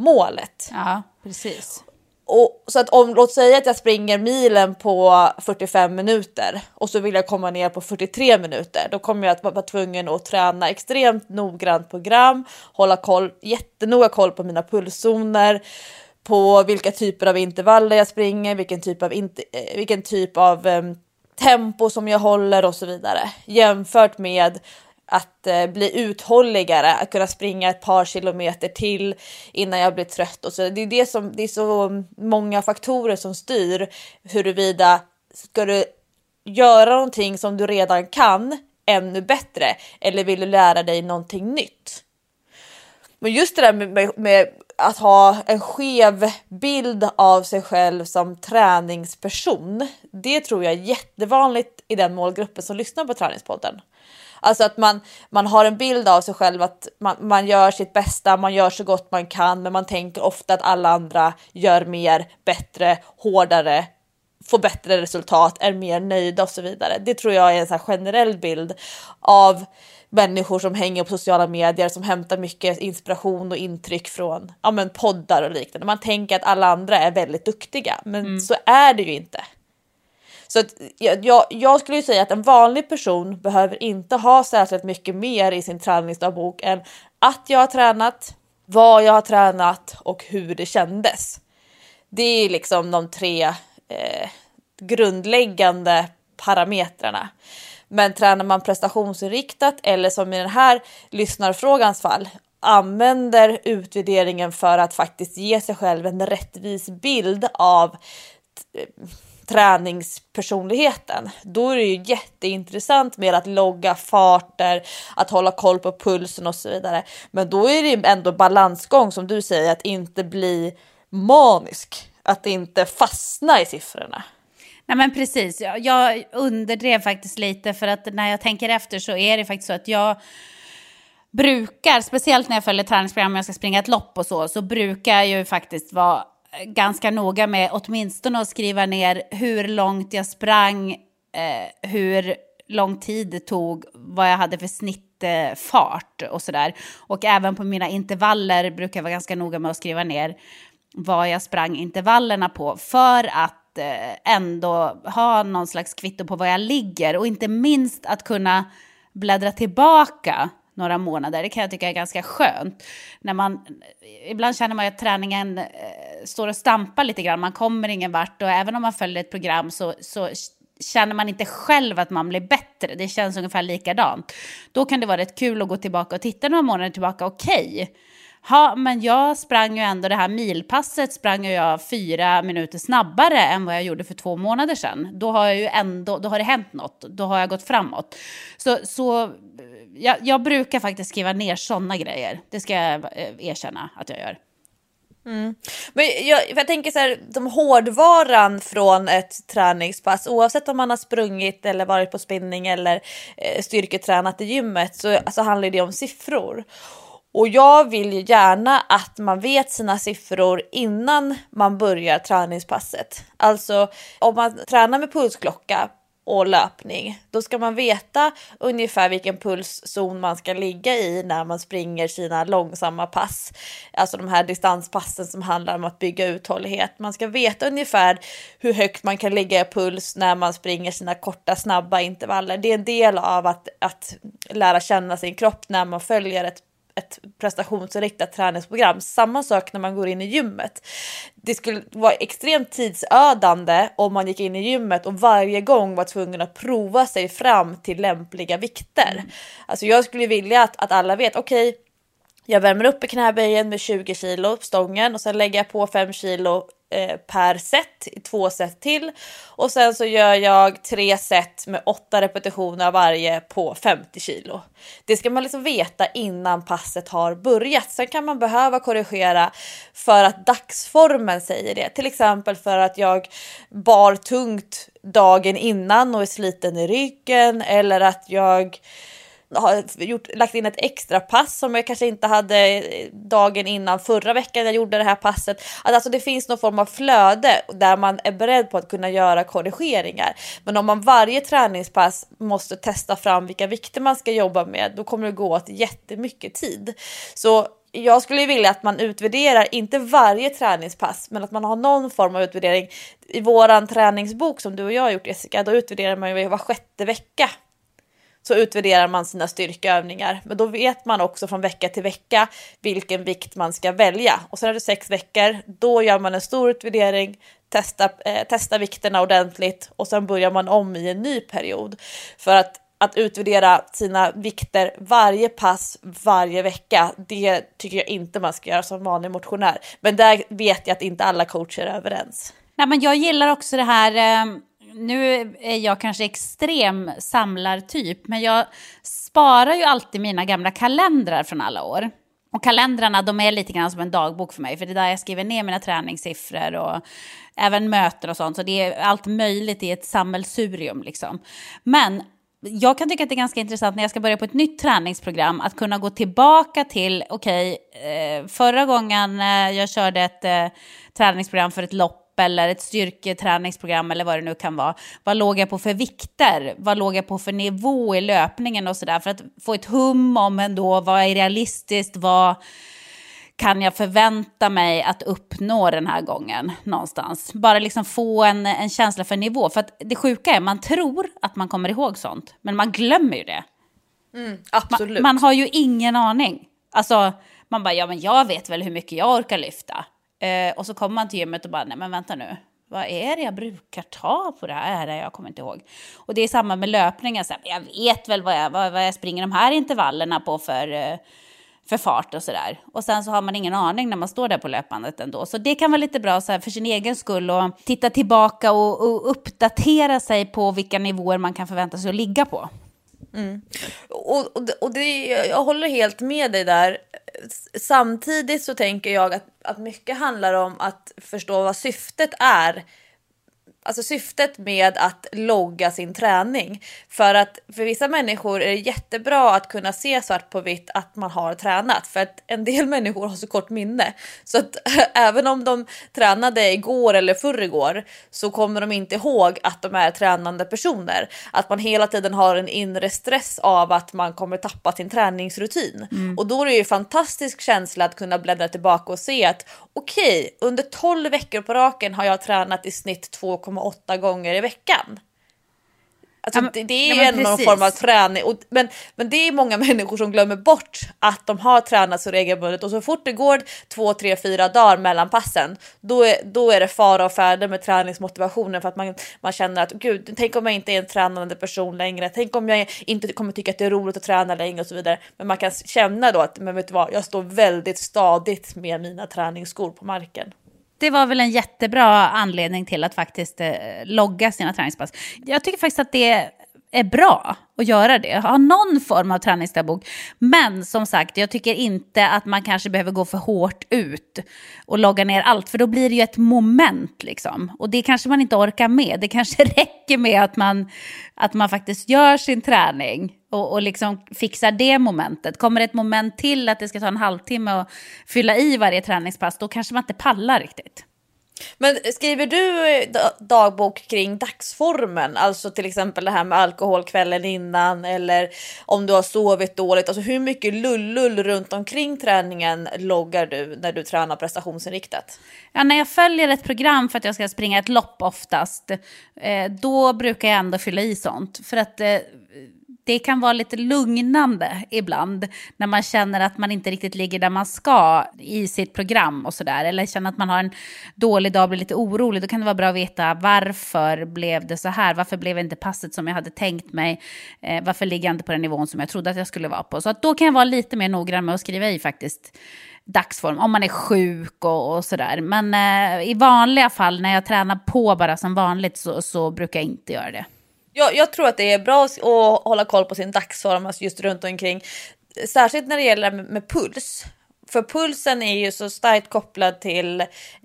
[SPEAKER 2] målet.
[SPEAKER 1] Ja, precis.
[SPEAKER 2] Och, så att om, låt säga att jag springer milen på 45 minuter och så vill jag komma ner på 43 minuter. Då kommer jag att vara tvungen att träna extremt noggrant program, hålla koll, jättenoga koll på mina pulszoner, på vilka typer av intervaller jag springer, vilken typ av, eh, vilken typ av um, tempo som jag håller och så vidare. Jämfört med att eh, bli uthålligare, att kunna springa ett par kilometer till innan jag blir trött. Och så. Det, är det, som, det är så många faktorer som styr huruvida ska du göra någonting som du redan kan ännu bättre eller vill du lära dig någonting nytt? Men just det där med, med, med att ha en skev bild av sig själv som träningsperson. Det tror jag är jättevanligt i den målgruppen som lyssnar på Träningspodden. Alltså att man, man har en bild av sig själv att man, man gör sitt bästa, man gör så gott man kan, men man tänker ofta att alla andra gör mer, bättre, hårdare, får bättre resultat, är mer nöjda och så vidare. Det tror jag är en så generell bild av människor som hänger på sociala medier som hämtar mycket inspiration och intryck från ja, men poddar och liknande. Man tänker att alla andra är väldigt duktiga, men mm. så är det ju inte. Så att jag, jag, skulle säga att en vanlig person behöver inte ha särskilt mycket mer i sin träningsdagbok än att jag har tränat, vad jag har tränat och hur det kändes. Det är liksom de tre eh, grundläggande parametrarna. Men tränar man prestationsinriktat eller som i den här lyssnarfrågans fall använder utvärderingen för att faktiskt ge sig själv en rättvis bild av träningspersonligheten. Då är det ju jätteintressant med att logga farter, att hålla koll på pulsen och så vidare. Men då är det ändå balansgång som du säger, att inte bli manisk, att inte fastna i siffrorna.
[SPEAKER 1] Nej men precis, jag, jag underdrev faktiskt lite för att när jag tänker efter så är det faktiskt så att jag brukar, speciellt när jag följer träningsprogram och jag ska springa ett lopp och så, så brukar jag ju faktiskt vara ganska noga med åtminstone att skriva ner hur långt jag sprang, eh, hur lång tid det tog, vad jag hade för snittfart och sådär. Och även på mina intervaller brukar jag vara ganska noga med att skriva ner vad jag sprang intervallerna på för att eh, ändå ha någon slags kvitto på var jag ligger och inte minst att kunna bläddra tillbaka några månader. Det kan jag tycka är ganska skönt. När man, ibland känner man att träningen eh, står och stampar lite grann. Man kommer ingen vart och även om man följer ett program så, så känner man inte själv att man blir bättre. Det känns ungefär likadant. Då kan det vara rätt kul att gå tillbaka och titta några månader tillbaka. Okej, okay Ja, men jag sprang ju ändå det här milpasset sprang jag fyra minuter snabbare än vad jag gjorde för två månader sedan. Då har jag ju ändå, då har det hänt något, då har jag gått framåt. Så, så jag, jag brukar faktiskt skriva ner sådana grejer. Det ska jag eh, erkänna att jag gör.
[SPEAKER 2] Mm. Men jag, jag tänker så här, de hårdvaran från ett träningspass, oavsett om man har sprungit eller varit på spinning eller eh, styrketränat i gymmet, så alltså, handlar det om siffror. Och jag vill ju gärna att man vet sina siffror innan man börjar träningspasset. Alltså om man tränar med pulsklocka och löpning, då ska man veta ungefär vilken pulszon man ska ligga i när man springer sina långsamma pass. Alltså de här distanspassen som handlar om att bygga uthållighet. Man ska veta ungefär hur högt man kan ligga i puls när man springer sina korta snabba intervaller. Det är en del av att, att lära känna sin kropp när man följer ett ett prestationsinriktat träningsprogram. Samma sak när man går in i gymmet. Det skulle vara extremt tidsödande om man gick in i gymmet och varje gång var tvungen att prova sig fram till lämpliga vikter. Mm. Alltså jag skulle vilja att, att alla vet, okej, okay, jag värmer upp i knäböjen med 20 kilo stången och sen lägger jag på 5 kilo Eh, per set, två set till. Och sen så gör jag tre set med åtta repetitioner varje på 50 kilo. Det ska man liksom veta innan passet har börjat. Sen kan man behöva korrigera för att dagsformen säger det. Till exempel för att jag bar tungt dagen innan och är sliten i ryggen eller att jag har gjort, lagt in ett extra pass som jag kanske inte hade dagen innan förra veckan jag gjorde det här passet. Att alltså det finns någon form av flöde där man är beredd på att kunna göra korrigeringar. Men om man varje träningspass måste testa fram vilka vikter man ska jobba med, då kommer det gå åt jättemycket tid. Så jag skulle vilja att man utvärderar, inte varje träningspass, men att man har någon form av utvärdering. I våran träningsbok som du och jag har gjort Jessica, då utvärderar man ju var sjätte vecka så utvärderar man sina styrkeövningar. Men då vet man också från vecka till vecka vilken vikt man ska välja. Och sen är det sex veckor, då gör man en stor utvärdering, testar eh, testar vikterna ordentligt och sen börjar man om i en ny period. För att att utvärdera sina vikter varje pass varje vecka, det tycker jag inte man ska göra som vanlig motionär. Men där vet jag att inte alla coacher är överens.
[SPEAKER 1] Nej, men jag gillar också det här eh nu är jag kanske extrem samlartyp, men jag sparar ju alltid mina gamla kalendrar från alla år. Och kalendrarna de är lite grann som en dagbok för mig. För det är där jag skriver ner mina träningssiffror och även möten och sånt. Så det är allt möjligt i ett sammelsurium liksom. Men jag kan tycka att det är ganska intressant när jag ska börja på ett nytt träningsprogram att kunna gå tillbaka till, okej, okay, förra gången eh, jag körde ett eh, träningsprogram för ett lopp eller ett styrketräningsprogram eller vad det nu kan vara. Vad låg jag på för vikter? Vad låg jag på för nivå i löpningen och sådär för att få ett hum om ändå vad är realistiskt, vad kan jag förvänta mig att uppnå den här gången någonstans? Bara liksom få en, en känsla för nivå. För att det sjuka är, man tror att man kommer ihåg sånt, men man glömmer ju det.
[SPEAKER 2] Mm, absolut.
[SPEAKER 1] Man, man, har ju ingen aning. Alltså, man bara, ja men jag vet väl hur mycket jag orkar lyfta. Eh, och så kommer man till gymmet och bara, nej men vänta nu. Vad är det jag brukar ta på det här? Jag kommer inte ihåg. Och det är samma med löpningen. Så här, jag vet väl vad jag, vad, vad jag springer de här intervallerna på för, eh, för fart och sådär. Och sen så har man ingen aning när man står där på löpbandet ändå. Så det kan vara lite bra så här, för sin egen skull att titta tillbaka och, och uppdatera sig på vilka nivåer man kan förvänta sig att ligga på.
[SPEAKER 2] Mm. Och, och, och det, jag håller helt med dig där. Samtidigt så tänker jag att, att mycket handlar om att förstå vad syftet är alltså syftet med att logga sin träning. För att för vissa människor är det jättebra att kunna se svart på vitt att man har tränat. För att en del människor har så kort minne. Så att även om de tränade igår eller förrgår så kommer de inte ihåg att de är tränande personer. Att man hela tiden har en inre stress av att man kommer tappa sin träningsrutin. Mm. Och då är det ju en fantastisk känsla att kunna bläddra tillbaka och se att okej, okay, under 12 veckor på raken har jag tränat i snitt 2,8 gånger i veckan. Alltså, ja, men, det, är ju ja, ändå någon form av träning. Och, men, men det är många människor som glömmer bort att de har tränat så regelbundet och så fort det går två, tre, fyra dagar mellan passen, då är, då är det fara och färde med träningsmotivationen för att man, man känner att gud, tänk om jag inte är en tränande person längre. Tänk om jag inte kommer tycka att det är roligt att träna längre och så vidare. Men man kan känna då att, men vet du vad, jag står väldigt stadigt med mina träningsskor på marken
[SPEAKER 1] det var väl en jättebra anledning till att faktiskt eh, logga sina träningspass. Jag tycker faktiskt att det är bra att göra det. Ha någon form av träningsdagbok. Men som sagt, jag tycker inte att man kanske behöver gå för hårt ut och logga ner allt. För då blir det ju ett moment liksom. Och det kanske man inte orkar med. Det kanske räcker med att man, att man faktiskt gör sin träning och, och liksom fixar det momentet. Kommer det ett moment till att det ska ta en halvtimme att fylla i varje träningspass, då kanske man inte pallar riktigt.
[SPEAKER 2] Men skriver du eh, dagbok kring dagsformen? Alltså till exempel det här med alkohol kvällen innan eller om du har sovit dåligt. Alltså hur mycket lullull runt omkring träningen loggar du när du tränar prestationsinriktat?
[SPEAKER 1] Ja, när jag följer ett program för att jag ska springa ett lopp oftast, eh, då brukar jag ändå fylla i sånt. För att eh, det kan vara lite lugnande ibland när man känner att man inte riktigt ligger där man ska i sitt program och sådär. Eller känner att man har en dålig dag och blir lite orolig. Då kan det vara bra att veta varför blev det så här? Varför blev inte passet som jag hade tänkt mig? Eh, varför ligger jag inte på den nivån som jag trodde att jag skulle vara på? Så att då kan jag vara lite mer noggrann med att skriva i faktiskt dagsform, om man är sjuk och, och sådär. Men eh, i vanliga fall när jag tränar på bara som vanligt så, så brukar jag inte göra det.
[SPEAKER 2] Jag, jag tror att det är bra att hålla koll på sin dagsform alltså just runt omkring. Särskilt när det gäller med, med puls. För pulsen är ju så starkt kopplad till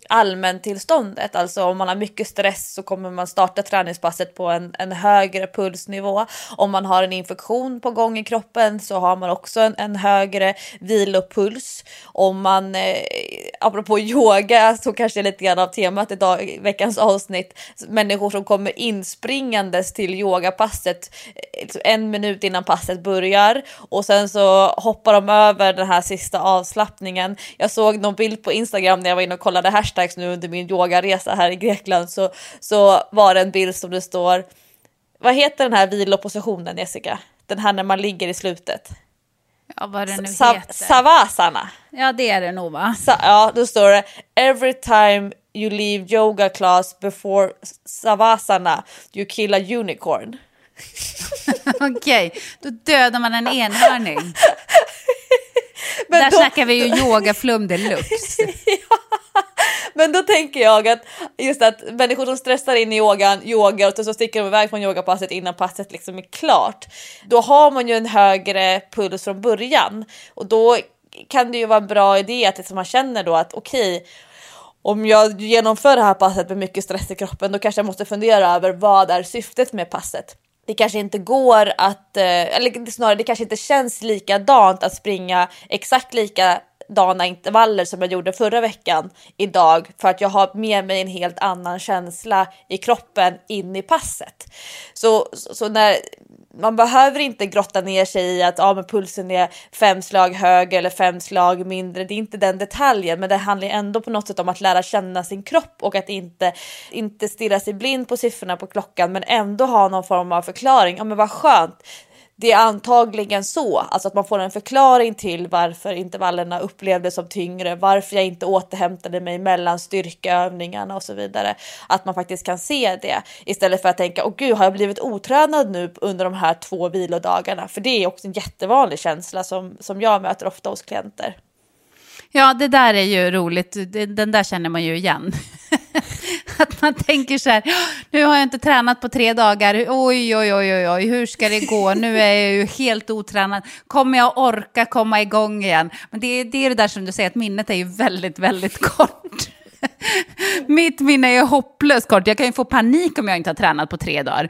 [SPEAKER 2] allmäntillståndet. Alltså om man har mycket stress så kommer man starta träningspasset på en, en högre pulsnivå. Om man har en infektion på gång i kroppen så har man också en, en högre vilopuls. Om man, eh, apropå yoga, så kanske det är lite grann av temat i veckans avsnitt, människor som kommer inspringandes till yogapasset eh, en minut innan passet börjar och sen så hoppar de över den här sista avslappningen. Jag såg någon bild på Instagram när jag var inne och kollade hashtag hashtags nu under min yogaresa här i Grekland så, så var det en bild som det står, vad heter den här vilopositionen Jessica? Den här när man ligger i slutet.
[SPEAKER 1] Ja, vad det nu Sa heter.
[SPEAKER 2] Savasana.
[SPEAKER 1] Ja, det är det nog va?
[SPEAKER 2] Sa ja, då står det every time you leave yoga class before savasana you kill a unicorn.
[SPEAKER 1] Okej, okay. då dödar man en enhörning. Men Där då... snackar vi ju yogaflum deluxe. ja.
[SPEAKER 2] Men då tänker jag att just att människor som stressar in i yogan, yogar och så sticker de iväg från yogapasset innan passet liksom är klart. Då har man ju en högre puls från början och då kan det ju vara en bra idé att liksom man känner då att okej, okay, om jag genomför det här passet med mycket stress i kroppen, då kanske jag måste fundera över vad är syftet med passet? Det kanske inte går att, eh, eller snarare det kanske inte känns likadant att springa exakt lika dana intervaller som jag gjorde förra veckan idag för att jag har med mig en helt annan känsla i kroppen in i passet. Så, så när man behöver inte grotta ner sig i att ja, men pulsen är fem slag högre eller fem slag mindre. Det är inte den detaljen, men det handlar ändå på något sätt om att lära känna sin kropp och att inte, inte stirra sig blind på siffrorna på klockan, men ändå ha någon form av förklaring. Ja, men vad skönt det är antagligen så, alltså att man får en förklaring till varför intervallerna upplevdes som tyngre, varför jag inte återhämtade mig mellan styrkeövningarna och så vidare. Att man faktiskt kan se det istället för att tänka, åh gud, har jag blivit otränad nu under de här två vilodagarna? För det är också en jättevanlig känsla som, som jag möter ofta hos klienter.
[SPEAKER 1] Ja, det där är ju roligt. Den där känner man ju igen. Att man tänker så här, nu har jag inte tränat på tre dagar, oj, oj, oj, oj, hur ska det gå? Nu är jag ju helt otränad. Kommer jag orka komma igång igen? Men det, är, det är det där som du säger, att minnet är ju väldigt, väldigt kort. Mitt minne är hopplöst kort. Jag kan ju få panik om jag inte har tränat på tre dagar.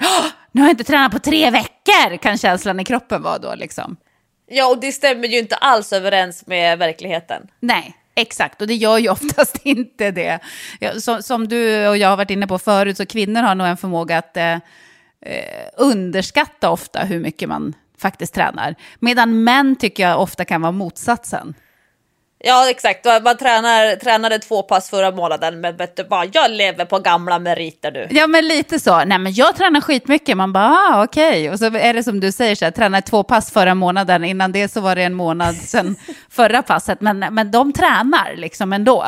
[SPEAKER 1] Nu har jag inte tränat på tre veckor, kan känslan i kroppen vara då liksom.
[SPEAKER 2] Ja, och det stämmer ju inte alls överens med verkligheten.
[SPEAKER 1] Nej, exakt. Och det gör ju oftast inte det. Som, som du och jag har varit inne på förut, så kvinnor har nog en förmåga att eh, eh underskatta ofta hur mycket man faktiskt tränar. Medan män tycker jag ofta kan vara motsatsen.
[SPEAKER 2] Ja exakt, man tränar, tränade två pass förra månaden men vet du vad, jag lever på gamla meriter nu.
[SPEAKER 1] Ja men lite så, nej men jag tränar skitmycket, man bara ah, okej. Okay. Och så är det som du säger, så här, tränade två pass förra månaden, innan det så var det en månad sedan förra passet. Men, men de tränar liksom ändå.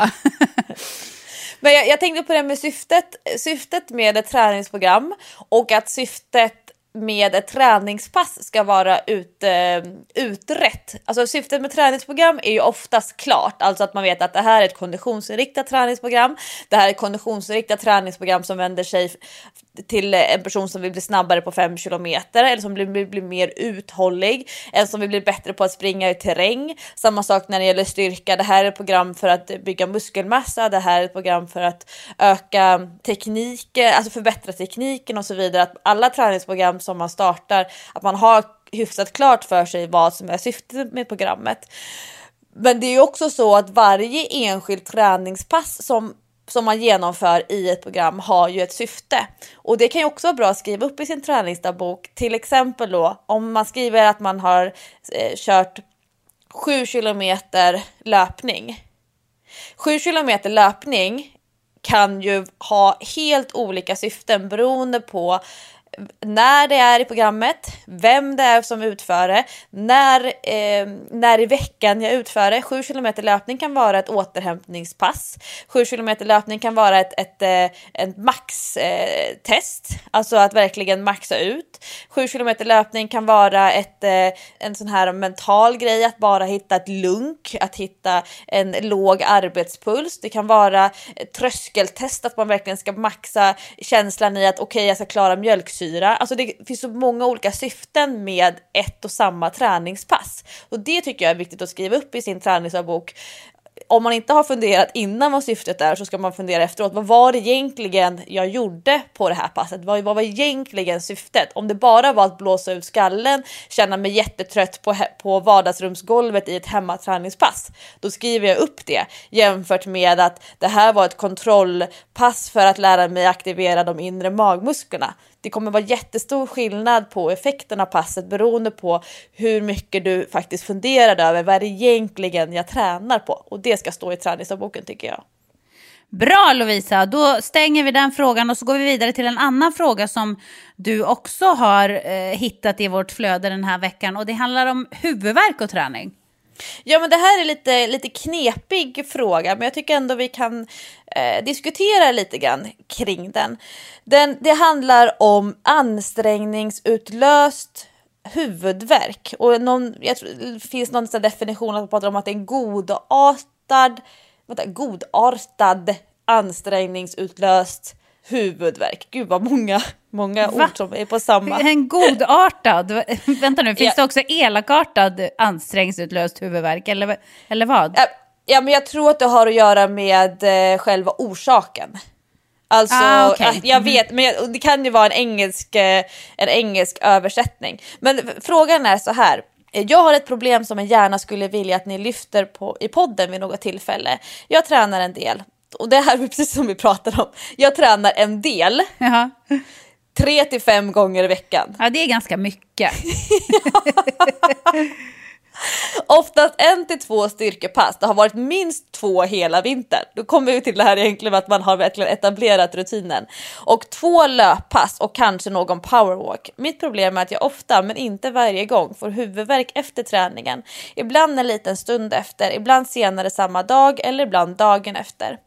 [SPEAKER 2] Men jag, jag, tänkte på det med syftet, syftet med ett träningsprogram och att syftet med ett träningspass ska vara ut, uh, utrett. Alltså syftet med träningsprogram är ju oftast klart, alltså att man vet att det här är ett konditionsinriktat träningsprogram. Det här är ett konditionsinriktat träningsprogram som vänder sig till en person som vill bli snabbare på 5 kilometer eller som vill bli, bli mer uthållig, en som vill bli bättre på att springa i terräng. Samma sak när det gäller styrka. Det här är ett program för att bygga muskelmassa. Det här är ett program för att öka tekniken, alltså förbättra tekniken och så vidare. Att alla träningsprogram som man startar, att man har hyfsat klart för sig vad som är syftet med programmet. Men det är ju också så att varje enskilt träningspass som som man genomför i ett program har ju ett syfte. Och det kan ju också vara bra att skriva upp i sin träningsdagbok. Till exempel då om man skriver att man har eh, kört 7 kilometer löpning. 7 kilometer löpning kan ju ha helt olika syften beroende på när det är i programmet, vem det är som utför det, när, eh, när i veckan jag utför det. 7 km löpning kan vara ett återhämtningspass. 7 km löpning kan vara ett, ett, ett, ett maxtest, eh, eh alltså att verkligen maxa ut. 7 km löpning kan vara ett, eh, en sån här mental grej, att bara hitta ett lunk, att hitta en låg arbetspuls. Det kan vara tröskeltest, att man verkligen ska maxa känslan i att okej, okay, jag ska klara mjölksyra dyra. Alltså det finns så många olika syften med ett och samma träningspass och det tycker jag är viktigt att skriva upp i sin träningsdagbok om man inte har funderat innan vad syftet är så ska man fundera efteråt. Vad var det egentligen jag gjorde på det här passet? Vad, vad var egentligen syftet? Om det bara var att blåsa ut skallen, känna mig jättetrött på, på vardagsrumsgolvet i ett hemmaträningspass, då skriver jag upp det jämfört med att det här var ett kontrollpass för att lära mig aktivera de inre magmusklerna. Det kommer vara jättestor skillnad på effekten av passet beroende på hur mycket du faktiskt funderade över vad är det egentligen jag tränar på och det ska stå i träningsdagboken tycker jag.
[SPEAKER 1] Bra Lovisa, då stänger vi den frågan och så går vi vidare till en annan fråga som du också har eh, hittat i vårt flöde den här veckan och det handlar om huvudvärk och träning.
[SPEAKER 2] Ja men det här är lite, lite knepig fråga men jag tycker ändå vi kan eh, diskutera lite grann kring den. den. Det handlar om ansträngningsutlöst huvudvärk och någon, jag tror, det finns någon definition att prata om att det är en godartad, vänta, godartad ansträngningsutlöst huvudvärk. Gud vad många, många
[SPEAKER 1] Va?
[SPEAKER 2] ord som är på samma.
[SPEAKER 1] En godartad, vänta nu, finns
[SPEAKER 2] Ja.
[SPEAKER 1] det också elakartad ansträngningsutlöst huvudvärk eller, eller vad?
[SPEAKER 2] Ja, Ja, men jag tror att det har att göra med eh, själva orsaken. Alltså,
[SPEAKER 1] Ah, okej.
[SPEAKER 2] att jag vet, men jag, det kan ju vara en engelsk, eh, en engelsk översättning. Men frågan är så här. Eh, Jag har ett problem som jag gärna skulle vilja att ni lyfter på i podden vid något tillfälle. Jag tränar en del. Och det här är precis som vi pratar om. Jag tränar en del,
[SPEAKER 1] Jaha.
[SPEAKER 2] Tre till fem gånger i veckan.
[SPEAKER 1] Ja, det är ganska mycket.
[SPEAKER 2] Oftast en till två styrkepass. Det har varit minst två hela vintern. Då kommer vi till det här egentligen med att man har verkligen etablerat rutinen. Och två löppass och kanske någon powerwalk. Mitt problem är att jag ofta, men inte varje gång, får huvudvärk efter träningen. Ibland en liten stund efter, ibland senare samma dag eller ibland dagen efter.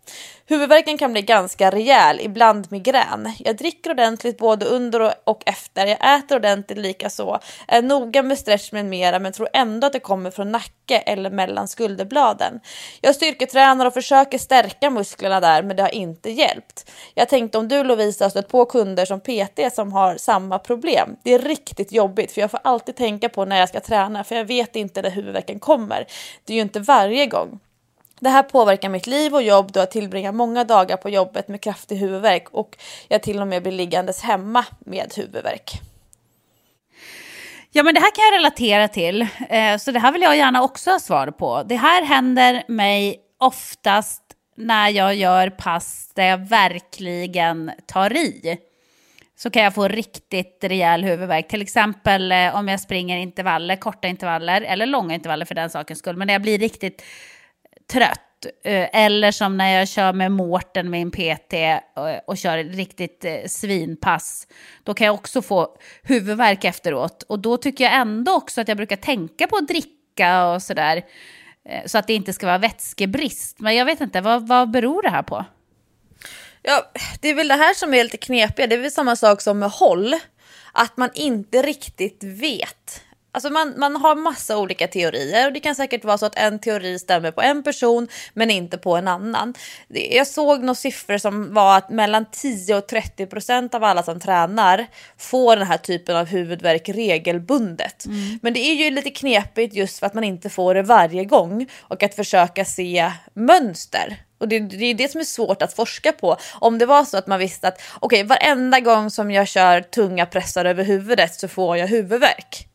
[SPEAKER 2] Huvudvärken kan bli ganska rejäl, ibland migrän. Jag dricker ordentligt både under och- efter. Jag äter ordentligt lika så. Är noga med stretch med mera men tror ändå att det kommer från nacke eller mellan skulderbladen. Jag styrketränar och försöker stärka musklerna där men det har inte hjälpt. Jag tänkte om du Lovisa har stött på kunder som PT som har samma problem. Det är riktigt jobbigt för jag får alltid tänka på när jag ska träna för jag vet inte när huvudvärken kommer. Det är ju inte varje gång. Det här påverkar mitt liv och jobb då jag tillbringar många dagar på jobbet med kraftig huvudvärk och jag till och med blir liggandes hemma med huvudvärk.
[SPEAKER 1] Ja, men det här kan jag relatera till. Eh, så det här vill jag gärna också ha svar på. Det här händer mig oftast när jag gör pass där jag verkligen tar i. Så kan jag få riktigt rejäl huvudvärk. Till exempel eh, om jag springer intervaller, korta intervaller, eller långa intervaller för den sakens skull. Men när jag blir riktigt trött. Eh, eller som när jag kör med Mårten min PT eh, och, kör ett riktigt eh, svinpass. Då kan jag också få huvudvärk efteråt. Och då tycker jag ändå också att jag brukar tänka på att dricka och sådär. Så att det inte ska vara vätskebrist. Men jag vet inte, vad, vad beror det här på?
[SPEAKER 2] Ja, det är väl det här som är lite knepiga. Det är väl samma sak som med håll. Att man inte riktigt vet. Alltså man, man har massa olika teorier och det kan säkert vara så att en teori stämmer på en person men inte på en annan. Jag såg några siffror som var att mellan 10 och 30 procent av alla som tränar får den här typen av huvudvärk regelbundet. Men det är ju lite knepigt just för att man inte får det varje gång och att försöka se mönster. Och det, det är det som är svårt att forska på. Om det var så att man visste att okej, varenda gång som jag kör tunga pressar över huvudet så får jag huvudvärk.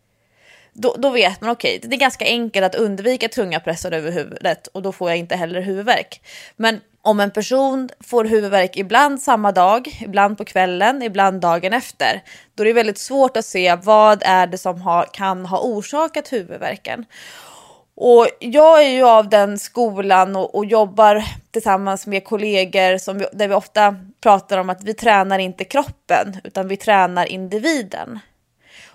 [SPEAKER 2] Då, då vet man okej, det är ganska enkelt att undvika tunga pressar över huvudet och då får jag inte heller huvudvärk. Men om en person får huvudvärk ibland samma dag, ibland på kvällen, ibland dagen efter, då är det väldigt svårt att se vad är det som har, kan ha orsakat huvudvärken. Och jag är ju av den skolan och, och jobbar tillsammans med kollegor som, vi- där vi ofta pratar om att vi tränar inte kroppen utan vi tränar individen.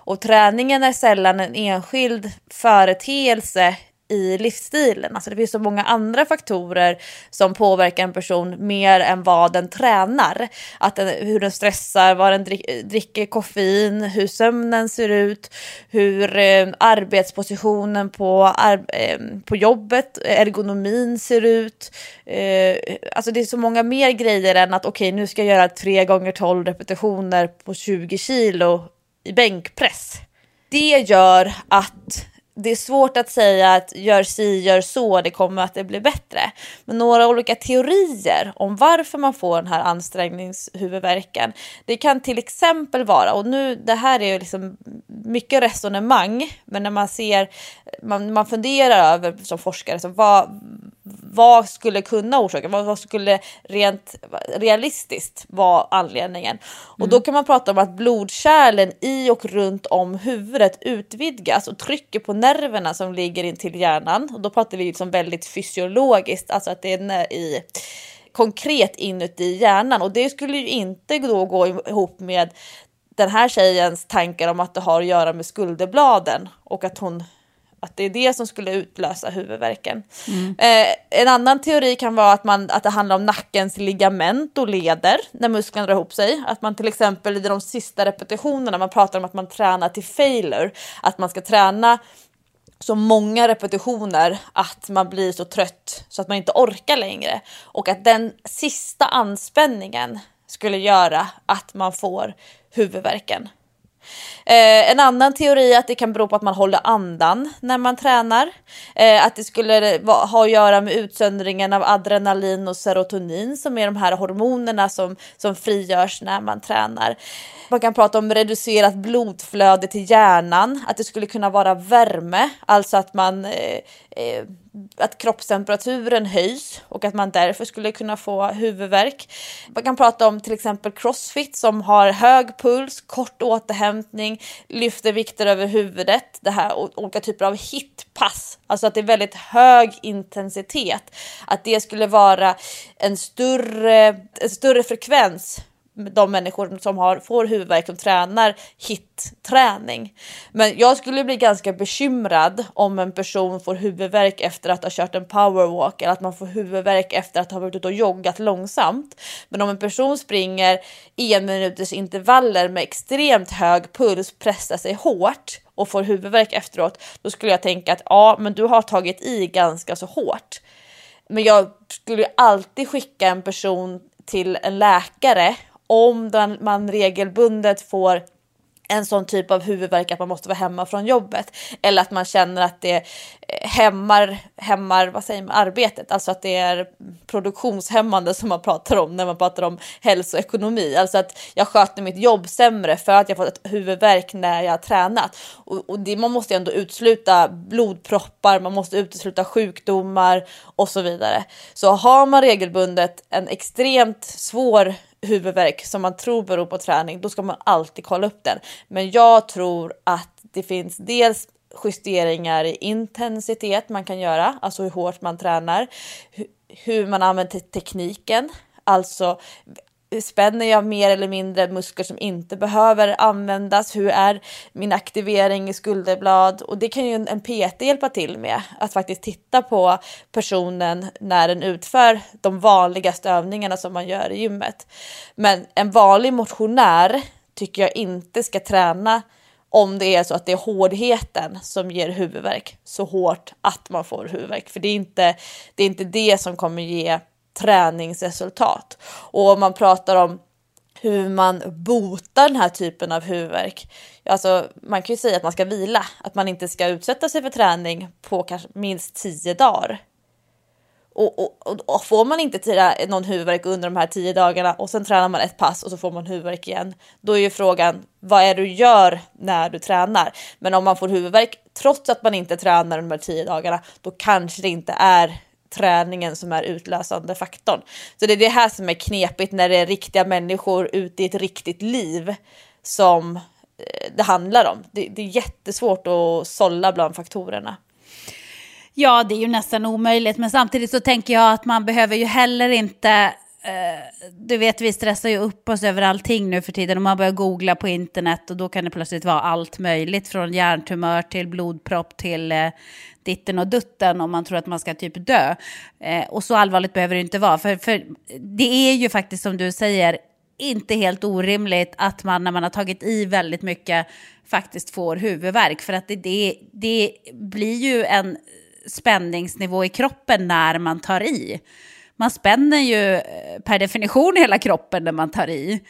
[SPEAKER 2] Och träningen är sällan en enskild företeelse i livsstilen. Alltså det finns så många andra faktorer som påverkar en person mer än vad den tränar. Att den, hur den stressar, vad den drick, dricker koffein, hur sömnen ser ut, hur eh, arbetspositionen på, ar, eh, på jobbet, ergonomin ser ut. Eh, alltså det är så många mer grejer än att okej nu ska jag göra 3 gånger 12 repetitioner på 20 kilo i bänkpress. Det gör att det är svårt att säga att gör si, gör så, det kommer att det bli bättre. Men några olika teorier om varför man får den här ansträngningshuvudvärken. Det kan till exempel vara, och nu det här är ju liksom mycket resonemang, men när man ser, man, man funderar över som forskare, så vad, vad skulle kunna orsaka, vad, skulle rent realistiskt vara anledningen? Och då kan man prata om att blodkärlen i och runt om huvudet utvidgas och trycker på nerverna som ligger in till hjärnan. Och då pratar vi liksom väldigt fysiologiskt, alltså att det är i konkret inuti hjärnan och det skulle ju inte då gå ihop med den här tjejens tankar om att det har att göra med skulderbladen och att hon att det är det som skulle utlösa huvudvärken. Eh, en annan teori kan vara att, man, att det handlar om nackens ligament och leder när musklerna drar ihop sig. Att man till exempel i de sista repetitionerna, man pratar om att man tränar till failure, att man ska träna så många repetitioner att man blir så trött så att man inte orkar längre. Och att den sista anspänningen skulle göra att man får huvudvärken. Eh, en annan teori är att det kan bero på att man håller andan när man tränar. Eh, att det skulle ha att göra med utsöndringen av adrenalin och serotonin som är de här hormonerna som, som frigörs när man tränar. Man kan prata om reducerat blodflöde till hjärnan, att det skulle kunna vara värme, alltså att man eh, eh, att kroppstemperaturen höjs och att man därför skulle kunna få huvudvärk. Man kan prata om till exempel crossfit som har hög puls, kort återhämtning, lyfter vikter över huvudet, det här och olika typer av hitpass, alltså att det är väldigt hög intensitet. Att det skulle vara en större, en större frekvens de människor som har, får huvudvärk som tränar hit-träning. Men jag skulle bli ganska bekymrad om en person får huvudvärk efter att ha kört en powerwalk eller att man får huvudvärk efter att ha varit ute och joggat långsamt. Men om en person springer en minuters intervaller med extremt hög puls, pressar sig hårt och får huvudvärk efteråt, då skulle jag tänka att ja, men du har tagit i ganska så hårt. Men jag skulle alltid skicka en person till en läkare om man regelbundet får en sån typ av huvudvärk att man måste vara hemma från jobbet eller att man känner att det eh, hämmar, hämmar vad säger man, arbetet, alltså att det är produktionshämmande som man pratar om när man pratar om hälsoekonomi, alltså att jag sköter mitt jobb sämre för att jag fått ett huvudvärk när jag har tränat. Och, och det, man måste ju ändå utesluta blodproppar, man måste utesluta sjukdomar och så vidare. Så har man regelbundet en extremt svår huvudvärk som man tror beror på träning, då ska man alltid kolla upp den. Men jag tror att det finns dels justeringar i intensitet man kan göra, alltså hur hårt man tränar, hur man använder tekniken, alltså spänner jag mer eller mindre muskler som inte behöver användas? Hur är min aktivering i skulderblad? Och det kan ju en PT hjälpa till med, att faktiskt titta på personen när den utför de vanligaste övningarna som man gör i gymmet. Men en vanlig motionär tycker jag inte ska träna om det är så att det är hårdheten som ger huvudvärk så hårt att man får huvudvärk. För det är inte det, är inte det som kommer ge träningsresultat. Och om man pratar om hur man botar den här typen av huvudvärk. Alltså, man kan ju säga att man ska vila, att man inte ska utsätta sig för träning på kanske minst tio dagar. Och, och, och, får man inte tira någon huvudvärk under de här tio dagarna och sen tränar man ett pass och så får man huvudvärk igen. Då är ju frågan vad är det du gör när du tränar? Men om man får huvudvärk trots att man inte tränar de här tio dagarna, då kanske det inte är träningen som är utlösande faktorn. Så det är det här som är knepigt när det är riktiga människor ute i ett riktigt liv som eh, det handlar om. Det, det är jättesvårt att sålla bland faktorerna.
[SPEAKER 1] Ja, det är ju nästan omöjligt, men samtidigt så tänker jag att man behöver ju heller inte eh, du vet, vi stressar ju upp oss över allting nu för tiden. Och man börjar googla på internet och då kan det plötsligt vara allt möjligt. Från hjärntumör till blodpropp till eh, ditten och dutten om man tror att man ska typ dö. Eh, och så allvarligt behöver det inte vara. För, för det är ju faktiskt som du säger inte helt orimligt att man när man har tagit i väldigt mycket faktiskt får huvudvärk. För att det, det, det blir ju en spänningsnivå i kroppen när man tar i. Man spänner ju eh, per definition hela kroppen när man tar i.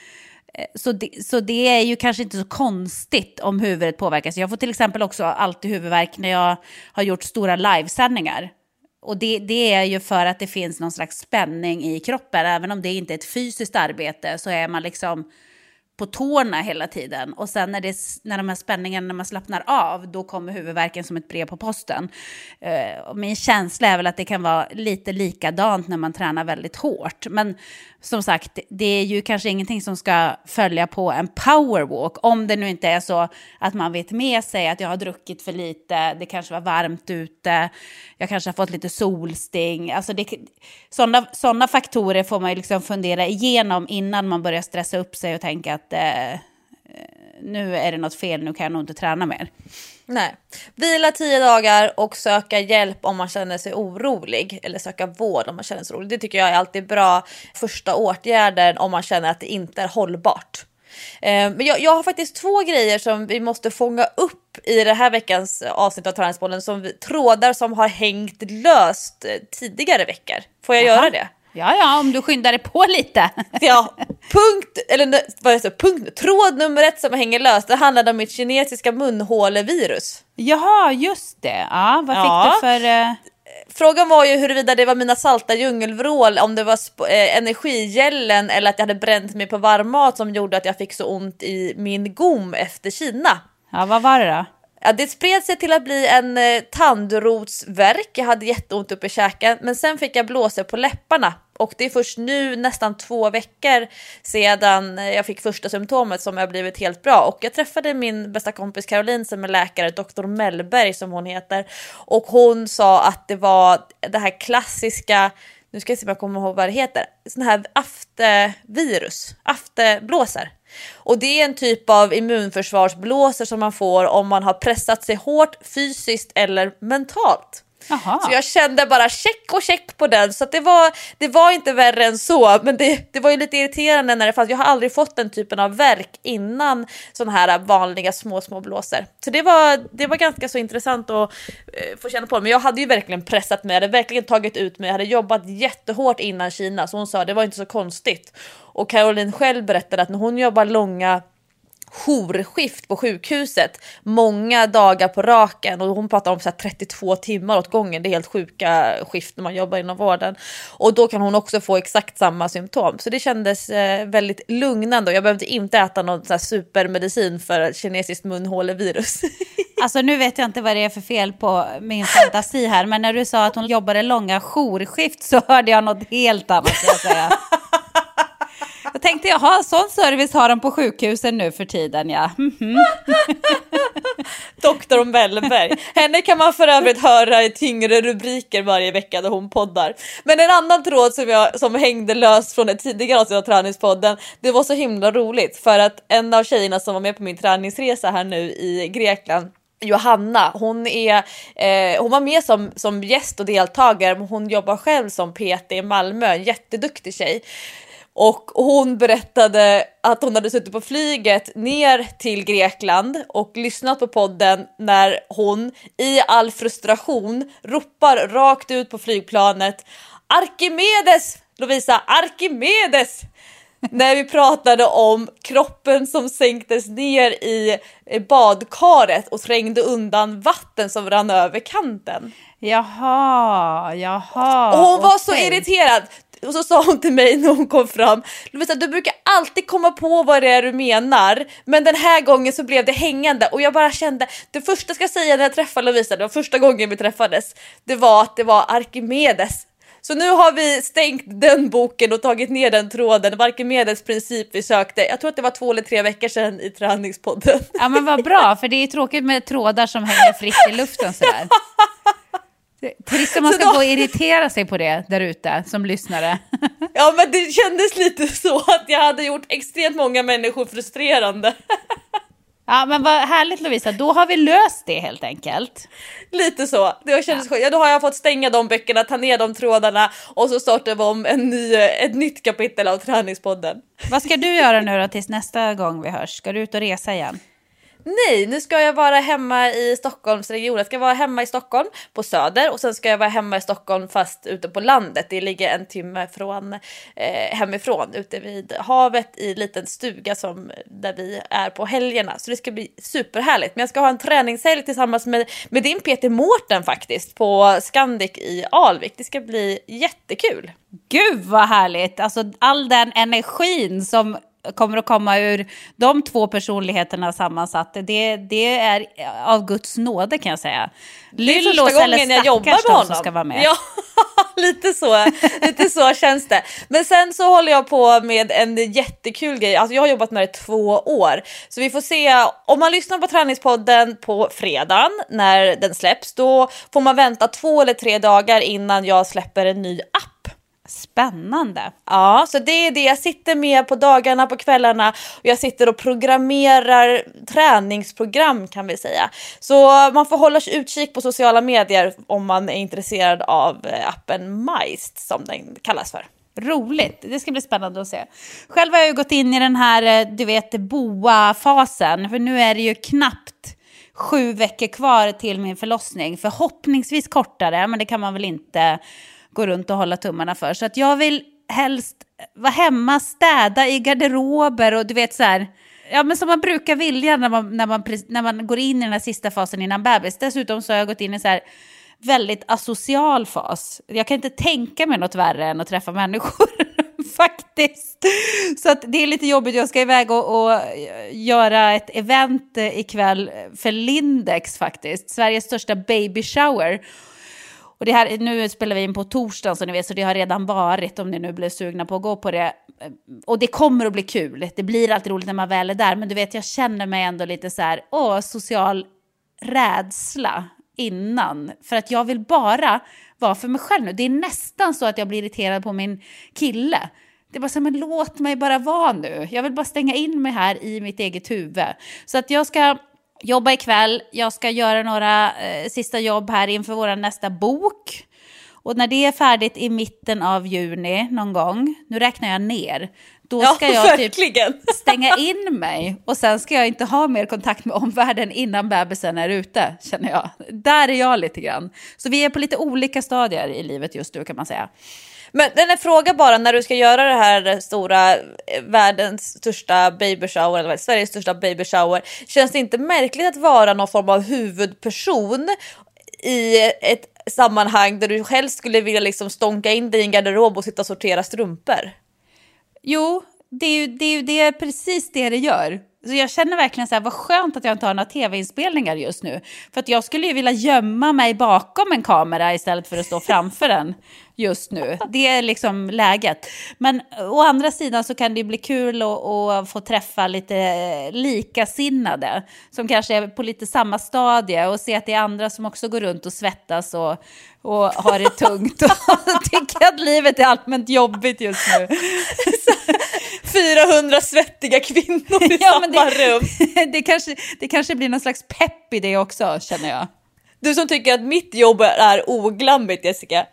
[SPEAKER 1] Så det, så det är ju kanske inte så konstigt om huvudet påverkas. Jag får till exempel också alltid huvudvärk när jag har gjort stora livesändningar. Och det, det, är ju för att det finns någon slags spänning i kroppen. Även om det inte är ett fysiskt arbete så är man liksom på tårna hela tiden. Och sen när, det, när de här spänningarna, när man slappnar av, då kommer huvudvärken som ett brev på posten. Uh, min känsla är väl att det kan vara lite likadant när man tränar väldigt hårt. Men som sagt, det är ju kanske ingenting som ska följa på en powerwalk. Om det nu inte är så att man vet med sig att jag har druckit för lite, det kanske var varmt ute, jag kanske har fått lite solsting. Alltså sådana sådana faktorer får man ju liksom fundera igenom innan man börjar stressa upp sig och tänka att eh, nu är det något fel, nu kan jag nog inte träna mer.
[SPEAKER 2] Nej. Vila tio dagar och söka hjälp om man känner sig orolig. Eller söka vård om man känner sig orolig. Det tycker jag är alltid bra första åtgärder om man känner att det inte är hållbart. Eh, men jag, jag, har faktiskt två grejer som vi måste fånga upp i det här veckans avsnitt av Träningsbollen. Som vi, trådar som har hängt löst eh, tidigare veckor. Får jag Aha. göra det?
[SPEAKER 1] Ja, ja, om du skyndar dig på lite.
[SPEAKER 2] Ja, punkt, eller vad det, punkt, tråd nummer ett som hänger löst, det handlade om mitt kinesiska munhålevirus.
[SPEAKER 1] Jaha, just det. Ja, vad fick
[SPEAKER 2] Ja.
[SPEAKER 1] du för... eh,
[SPEAKER 2] Frågan var ju huruvida det var mina salta djungelvrål, om det var eh, energigällen eller att jag hade bränt mig på varmmat som gjorde att jag fick så ont i min gom efter Kina.
[SPEAKER 1] Ja, vad var det då?
[SPEAKER 2] Ja, det spred sig till att bli en eh, tandrotsvärk. Jag hade jätteont uppe i käken, men sen fick jag blåsor på läpparna. Och det är först nu, nästan två veckor sedan eh, jag fick första symptomet som jag blivit helt bra. Och jag träffade min bästa kompis Caroline som är läkare, Doktor Mellberg som hon heter. Och hon sa att det var det här klassiska, nu ska jag se om jag kommer ihåg vad det heter, sån här aftevirus, afteblåsor. Och det är en typ av immunförsvarsblåsor som man får om man har pressat sig hårt fysiskt eller mentalt.
[SPEAKER 1] Aha.
[SPEAKER 2] Så jag kände bara check och check på den så att det, var, det var inte värre än så men det, det var ju lite irriterande när det fanns, jag har aldrig fått den typen av verk innan sådana här vanliga små små blåsor. Så det var, det var ganska så intressant att eh, få känna på men jag hade ju verkligen pressat mig, jag hade verkligen tagit ut mig, jag hade jobbat jättehårt innan Kina så hon sa det var inte så konstigt. Och Caroline själv berättade att när hon jobbar långa jourskift på sjukhuset många dagar på raken och hon pratar om så här 32 timmar åt gången. Det är helt sjuka skift när man jobbar inom vården och då kan hon också få exakt samma symptom. Så det kändes eh, väldigt lugnande och jag behövde inte äta någon så supermedicin för kinesiskt munhålevirus.
[SPEAKER 1] Alltså nu vet jag inte vad det är för fel på min fantasi här, men när du sa att hon jobbade långa jourskift så hörde jag något helt annat jag säga. Jag tänkte jaha, sån service har de på sjukhusen nu för tiden ja. Mhm.
[SPEAKER 2] Doktor Mellberg. Henne kan man för övrigt höra i tyngre rubriker varje vecka när hon poddar. Men en annan tråd som, jag, som hängde löst från ett tidigare avsnitt av Träningspodden, det var så himla roligt för att en av tjejerna som var med på min träningsresa här nu i Grekland Johanna, hon, är, eh, hon var med som, som gäst och deltagare men hon jobbar själv som PT i Malmö, en jätteduktig tjej. Och hon berättade att hon hade suttit på flyget ner till Grekland och lyssnat på podden när hon i all frustration ropar rakt ut på flygplanet Arkimedes! Lovisa, Arkimedes! när vi pratade om kroppen som sänktes ner i badkaret och trängde undan vatten som rann över kanten.
[SPEAKER 1] Jaha, jaha.
[SPEAKER 2] Och hon var så
[SPEAKER 1] okej.
[SPEAKER 2] irriterad. Och så sa hon till mig när hon kom fram, Lovisa du brukar alltid komma på vad det är du menar, men den här gången så blev det hängande och jag bara kände, det första jag ska säga när jag träffade Lovisa, det var första gången vi träffades, det var att det var Arkimedes. Så nu har vi stängt den boken och tagit ner den tråden, Arkimedes princip vi sökte. Jag tror att det var två eller tre veckor sedan i träningspodden.
[SPEAKER 1] Ja men vad bra, för det är tråkigt med trådar som hänger fritt i luften sådär. Trist om man ska
[SPEAKER 2] då-
[SPEAKER 1] gå och irritera sig på det där ute som lyssnare.
[SPEAKER 2] Ja men det kändes lite så att jag hade gjort extremt många människor frustrerande.
[SPEAKER 1] Ja men vad härligt Lovisa, då har vi löst det helt enkelt.
[SPEAKER 2] Lite så. Det kändes skönt. Ja, då har jag fått stänga de böckerna, ta ner de trådarna och så startar vi om en ny, ett nytt kapitel av träningspodden.
[SPEAKER 1] Vad ska du göra nu då tills nästa gång vi hörs? Ska du ut och resa igen?
[SPEAKER 2] Nej, nu ska jag vara hemma i Stockholmsregionen. Jag ska vara hemma i Stockholm på Söder och sen ska jag vara hemma i Stockholm fast ute på landet. Det ligger en timme från eh, hemifrån ute vid havet i en liten stuga som där vi är på helgerna. Så det ska bli superhärligt. Men jag ska ha en träningshelg tillsammans med, med din Peter Mårten faktiskt på Scandic i Alvik. Det ska bli jättekul.
[SPEAKER 1] Gud vad härligt! Alltså all den energin som kommer att komma ur de två personligheterna sammansatt. Det, det är av Guds nåde kan jag säga. Lyllos
[SPEAKER 2] första
[SPEAKER 1] eller
[SPEAKER 2] gången jag jobbar med honom.
[SPEAKER 1] som ska vara med.
[SPEAKER 2] Ja, lite så, lite så känns det. Men sen så håller jag på med en jättekul grej. Alltså jag har jobbat med det i två år. Så vi får se, om man lyssnar på träningspodden på fredagen när den släpps, då får man vänta två eller tre dagar innan jag släpper en ny app.
[SPEAKER 1] Spännande.
[SPEAKER 2] Ja, så det är det. Jag sitter med på dagarna, på kvällarna och jag sitter och programmerar träningsprogram kan vi säga. Så man får hålla utkik på sociala medier om man är intresserad av eh, appen Majst som den kallas för.
[SPEAKER 1] Roligt, det ska bli spännande att se. Själv har jag ju gått in i den här, eh, du vet, boa-fasen. För nu är det ju knappt sju veckor kvar till min förlossning. Förhoppningsvis kortare, men det kan man väl inte gå runt och hålla tummarna för. Så att jag vill helst vara hemma, städa i garderober och du vet så här, ja men som man brukar vilja när man, när man, när man går in i den här sista fasen innan bebis. Dessutom så har jag gått in i så här väldigt asocial fas. Jag kan inte tänka mig något värre än att träffa människor. Faktiskt. Så att det är lite jobbigt. Jag ska iväg och, och göra ett event ikväll för Lindex faktiskt. Sveriges största baby shower. Och det här, nu spelar vi in på torsdagen så ni vet, så det har redan varit om ni nu blir sugna på att gå på det. Eh, och det kommer att bli kul. Det blir alltid roligt när man väl är där. Men du vet, jag känner mig ändå lite så här, åh, social rädsla innan. För att jag vill bara vara för mig själv nu. Det är nästan så att jag blir irriterad på min kille. Det är bara så men låt mig bara vara nu. Jag vill bara stänga in mig här i mitt eget huvud. Så att jag ska jobba ikväll. Jag ska göra några eh, sista jobb här inför vår nästa bok. Och när det är färdigt i mitten av juni någon gång, nu räknar jag ner, då ska ja, jag typ stänga in mig och sen ska jag inte ha mer kontakt med omvärlden innan bebisen är ute, känner jag. Där är jag lite grann. Så vi är på lite olika stadier i livet just nu kan man säga.
[SPEAKER 2] Men den är fråga bara när du ska göra det här stora, eh, världens största baby shower, eller Sveriges största baby shower. Känns det inte märkligt att vara någon form av huvudperson i ett sammanhang där du själv skulle vilja liksom stånka in dig i en garderob och sitta och sortera strumpor?
[SPEAKER 1] Jo, det är ju det, är ju det precis det det gör. Så jag känner verkligen så här, vad skönt att jag inte har några tv-inspelningar just nu. För att jag skulle ju vilja gömma mig bakom en kamera istället för att stå framför den just nu. Det är liksom läget. Men å andra sidan så kan det bli kul att, få träffa lite likasinnade som kanske är på lite samma stadie och se att det är andra som också går runt och svettas och, och har det tungt och tycker att livet är allmänt jobbigt just nu.
[SPEAKER 2] 400 svettiga kvinnor i ja, samma det, rum.
[SPEAKER 1] Det kanske, det kanske blir någon slags pepp i det också känner jag.
[SPEAKER 2] Du som tycker att mitt jobb är oglammigt Jessica.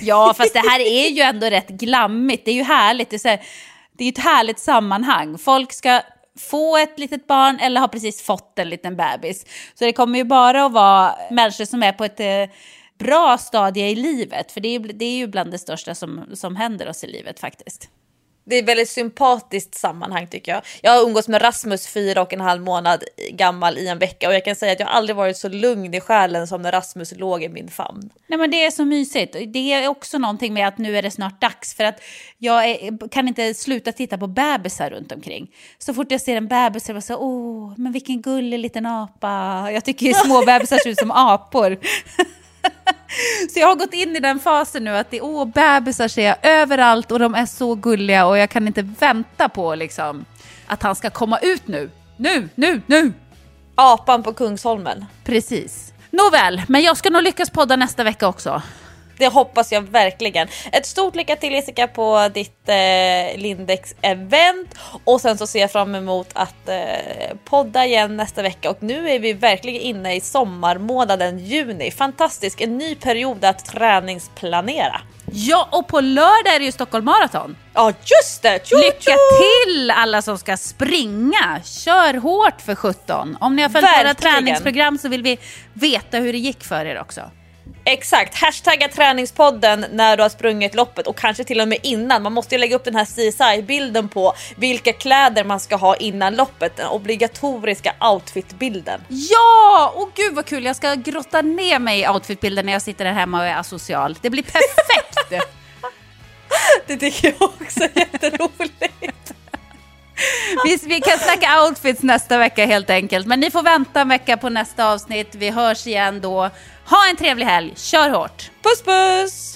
[SPEAKER 1] Ja, fast det här är ju ändå rätt glammigt. Det är ju härligt. Det är, så här, det är ett härligt sammanhang. Folk ska få ett litet barn eller har precis fått en liten bebis. Så det kommer ju bara att vara människor som är på ett eh, bra stadie i livet. För det är, det är ju bland det största som, som händer oss i livet faktiskt.
[SPEAKER 2] Det är ett väldigt sympatiskt sammanhang tycker jag. Jag har umgåtts med Rasmus fyra och en halv månad gammal i en vecka och jag kan säga att jag aldrig varit så lugn i själen som när Rasmus låg i min famn.
[SPEAKER 1] Nej men det är så mysigt. Det är också någonting med att nu är det snart dags för att jag är, kan inte sluta titta på bebisar runt omkring. Så fort jag ser en bebis så är jag så åh, men vilken gullig liten apa. Jag tycker ju små bebisar ser ut som apor. Så jag har gått in i den fasen nu att det åh, bebisar ser jag överallt och de är så gulliga och jag kan inte vänta på liksom, att han ska komma ut nu. Nu, nu, nu!
[SPEAKER 2] Apan på Kungsholmen.
[SPEAKER 1] Precis. Nåväl, men jag ska nog lyckas podda nästa vecka också.
[SPEAKER 2] Det hoppas jag verkligen. Ett stort lycka till Jessica på ditt eh, Lindex-event och sen så ser jag fram emot att eh, podda igen nästa vecka och nu är vi verkligen inne i sommarmånaden juni. Fantastisk, en ny period att träningsplanera.
[SPEAKER 1] Ja, och på lördag är det ju Stockholm Marathon.
[SPEAKER 2] Ja, just det!
[SPEAKER 1] Tjo, Lycka till alla som ska springa! Kör hårt för 17. Om ni har följt våra träningsprogram så vill vi veta hur det gick för er också.
[SPEAKER 2] Exakt, hashtagga träningspodden när du har sprungit loppet och kanske till och med innan. Man måste ju lägga upp den här CSI-bilden på vilka kläder man ska ha innan loppet. Den obligatoriska outfitbilden.
[SPEAKER 1] Ja! Och gud vad kul, jag ska grotta ner mig i outfitbilden när jag sitter där hemma och är asocial. Det blir perfekt!
[SPEAKER 2] det tycker jag också är jätteroligt.
[SPEAKER 1] Vi, vi kan snacka outfits nästa vecka helt enkelt. Men ni får vänta en vecka på nästa avsnitt. Vi hörs igen då. Ha en trevlig helg. Kör hårt.
[SPEAKER 2] Puss puss!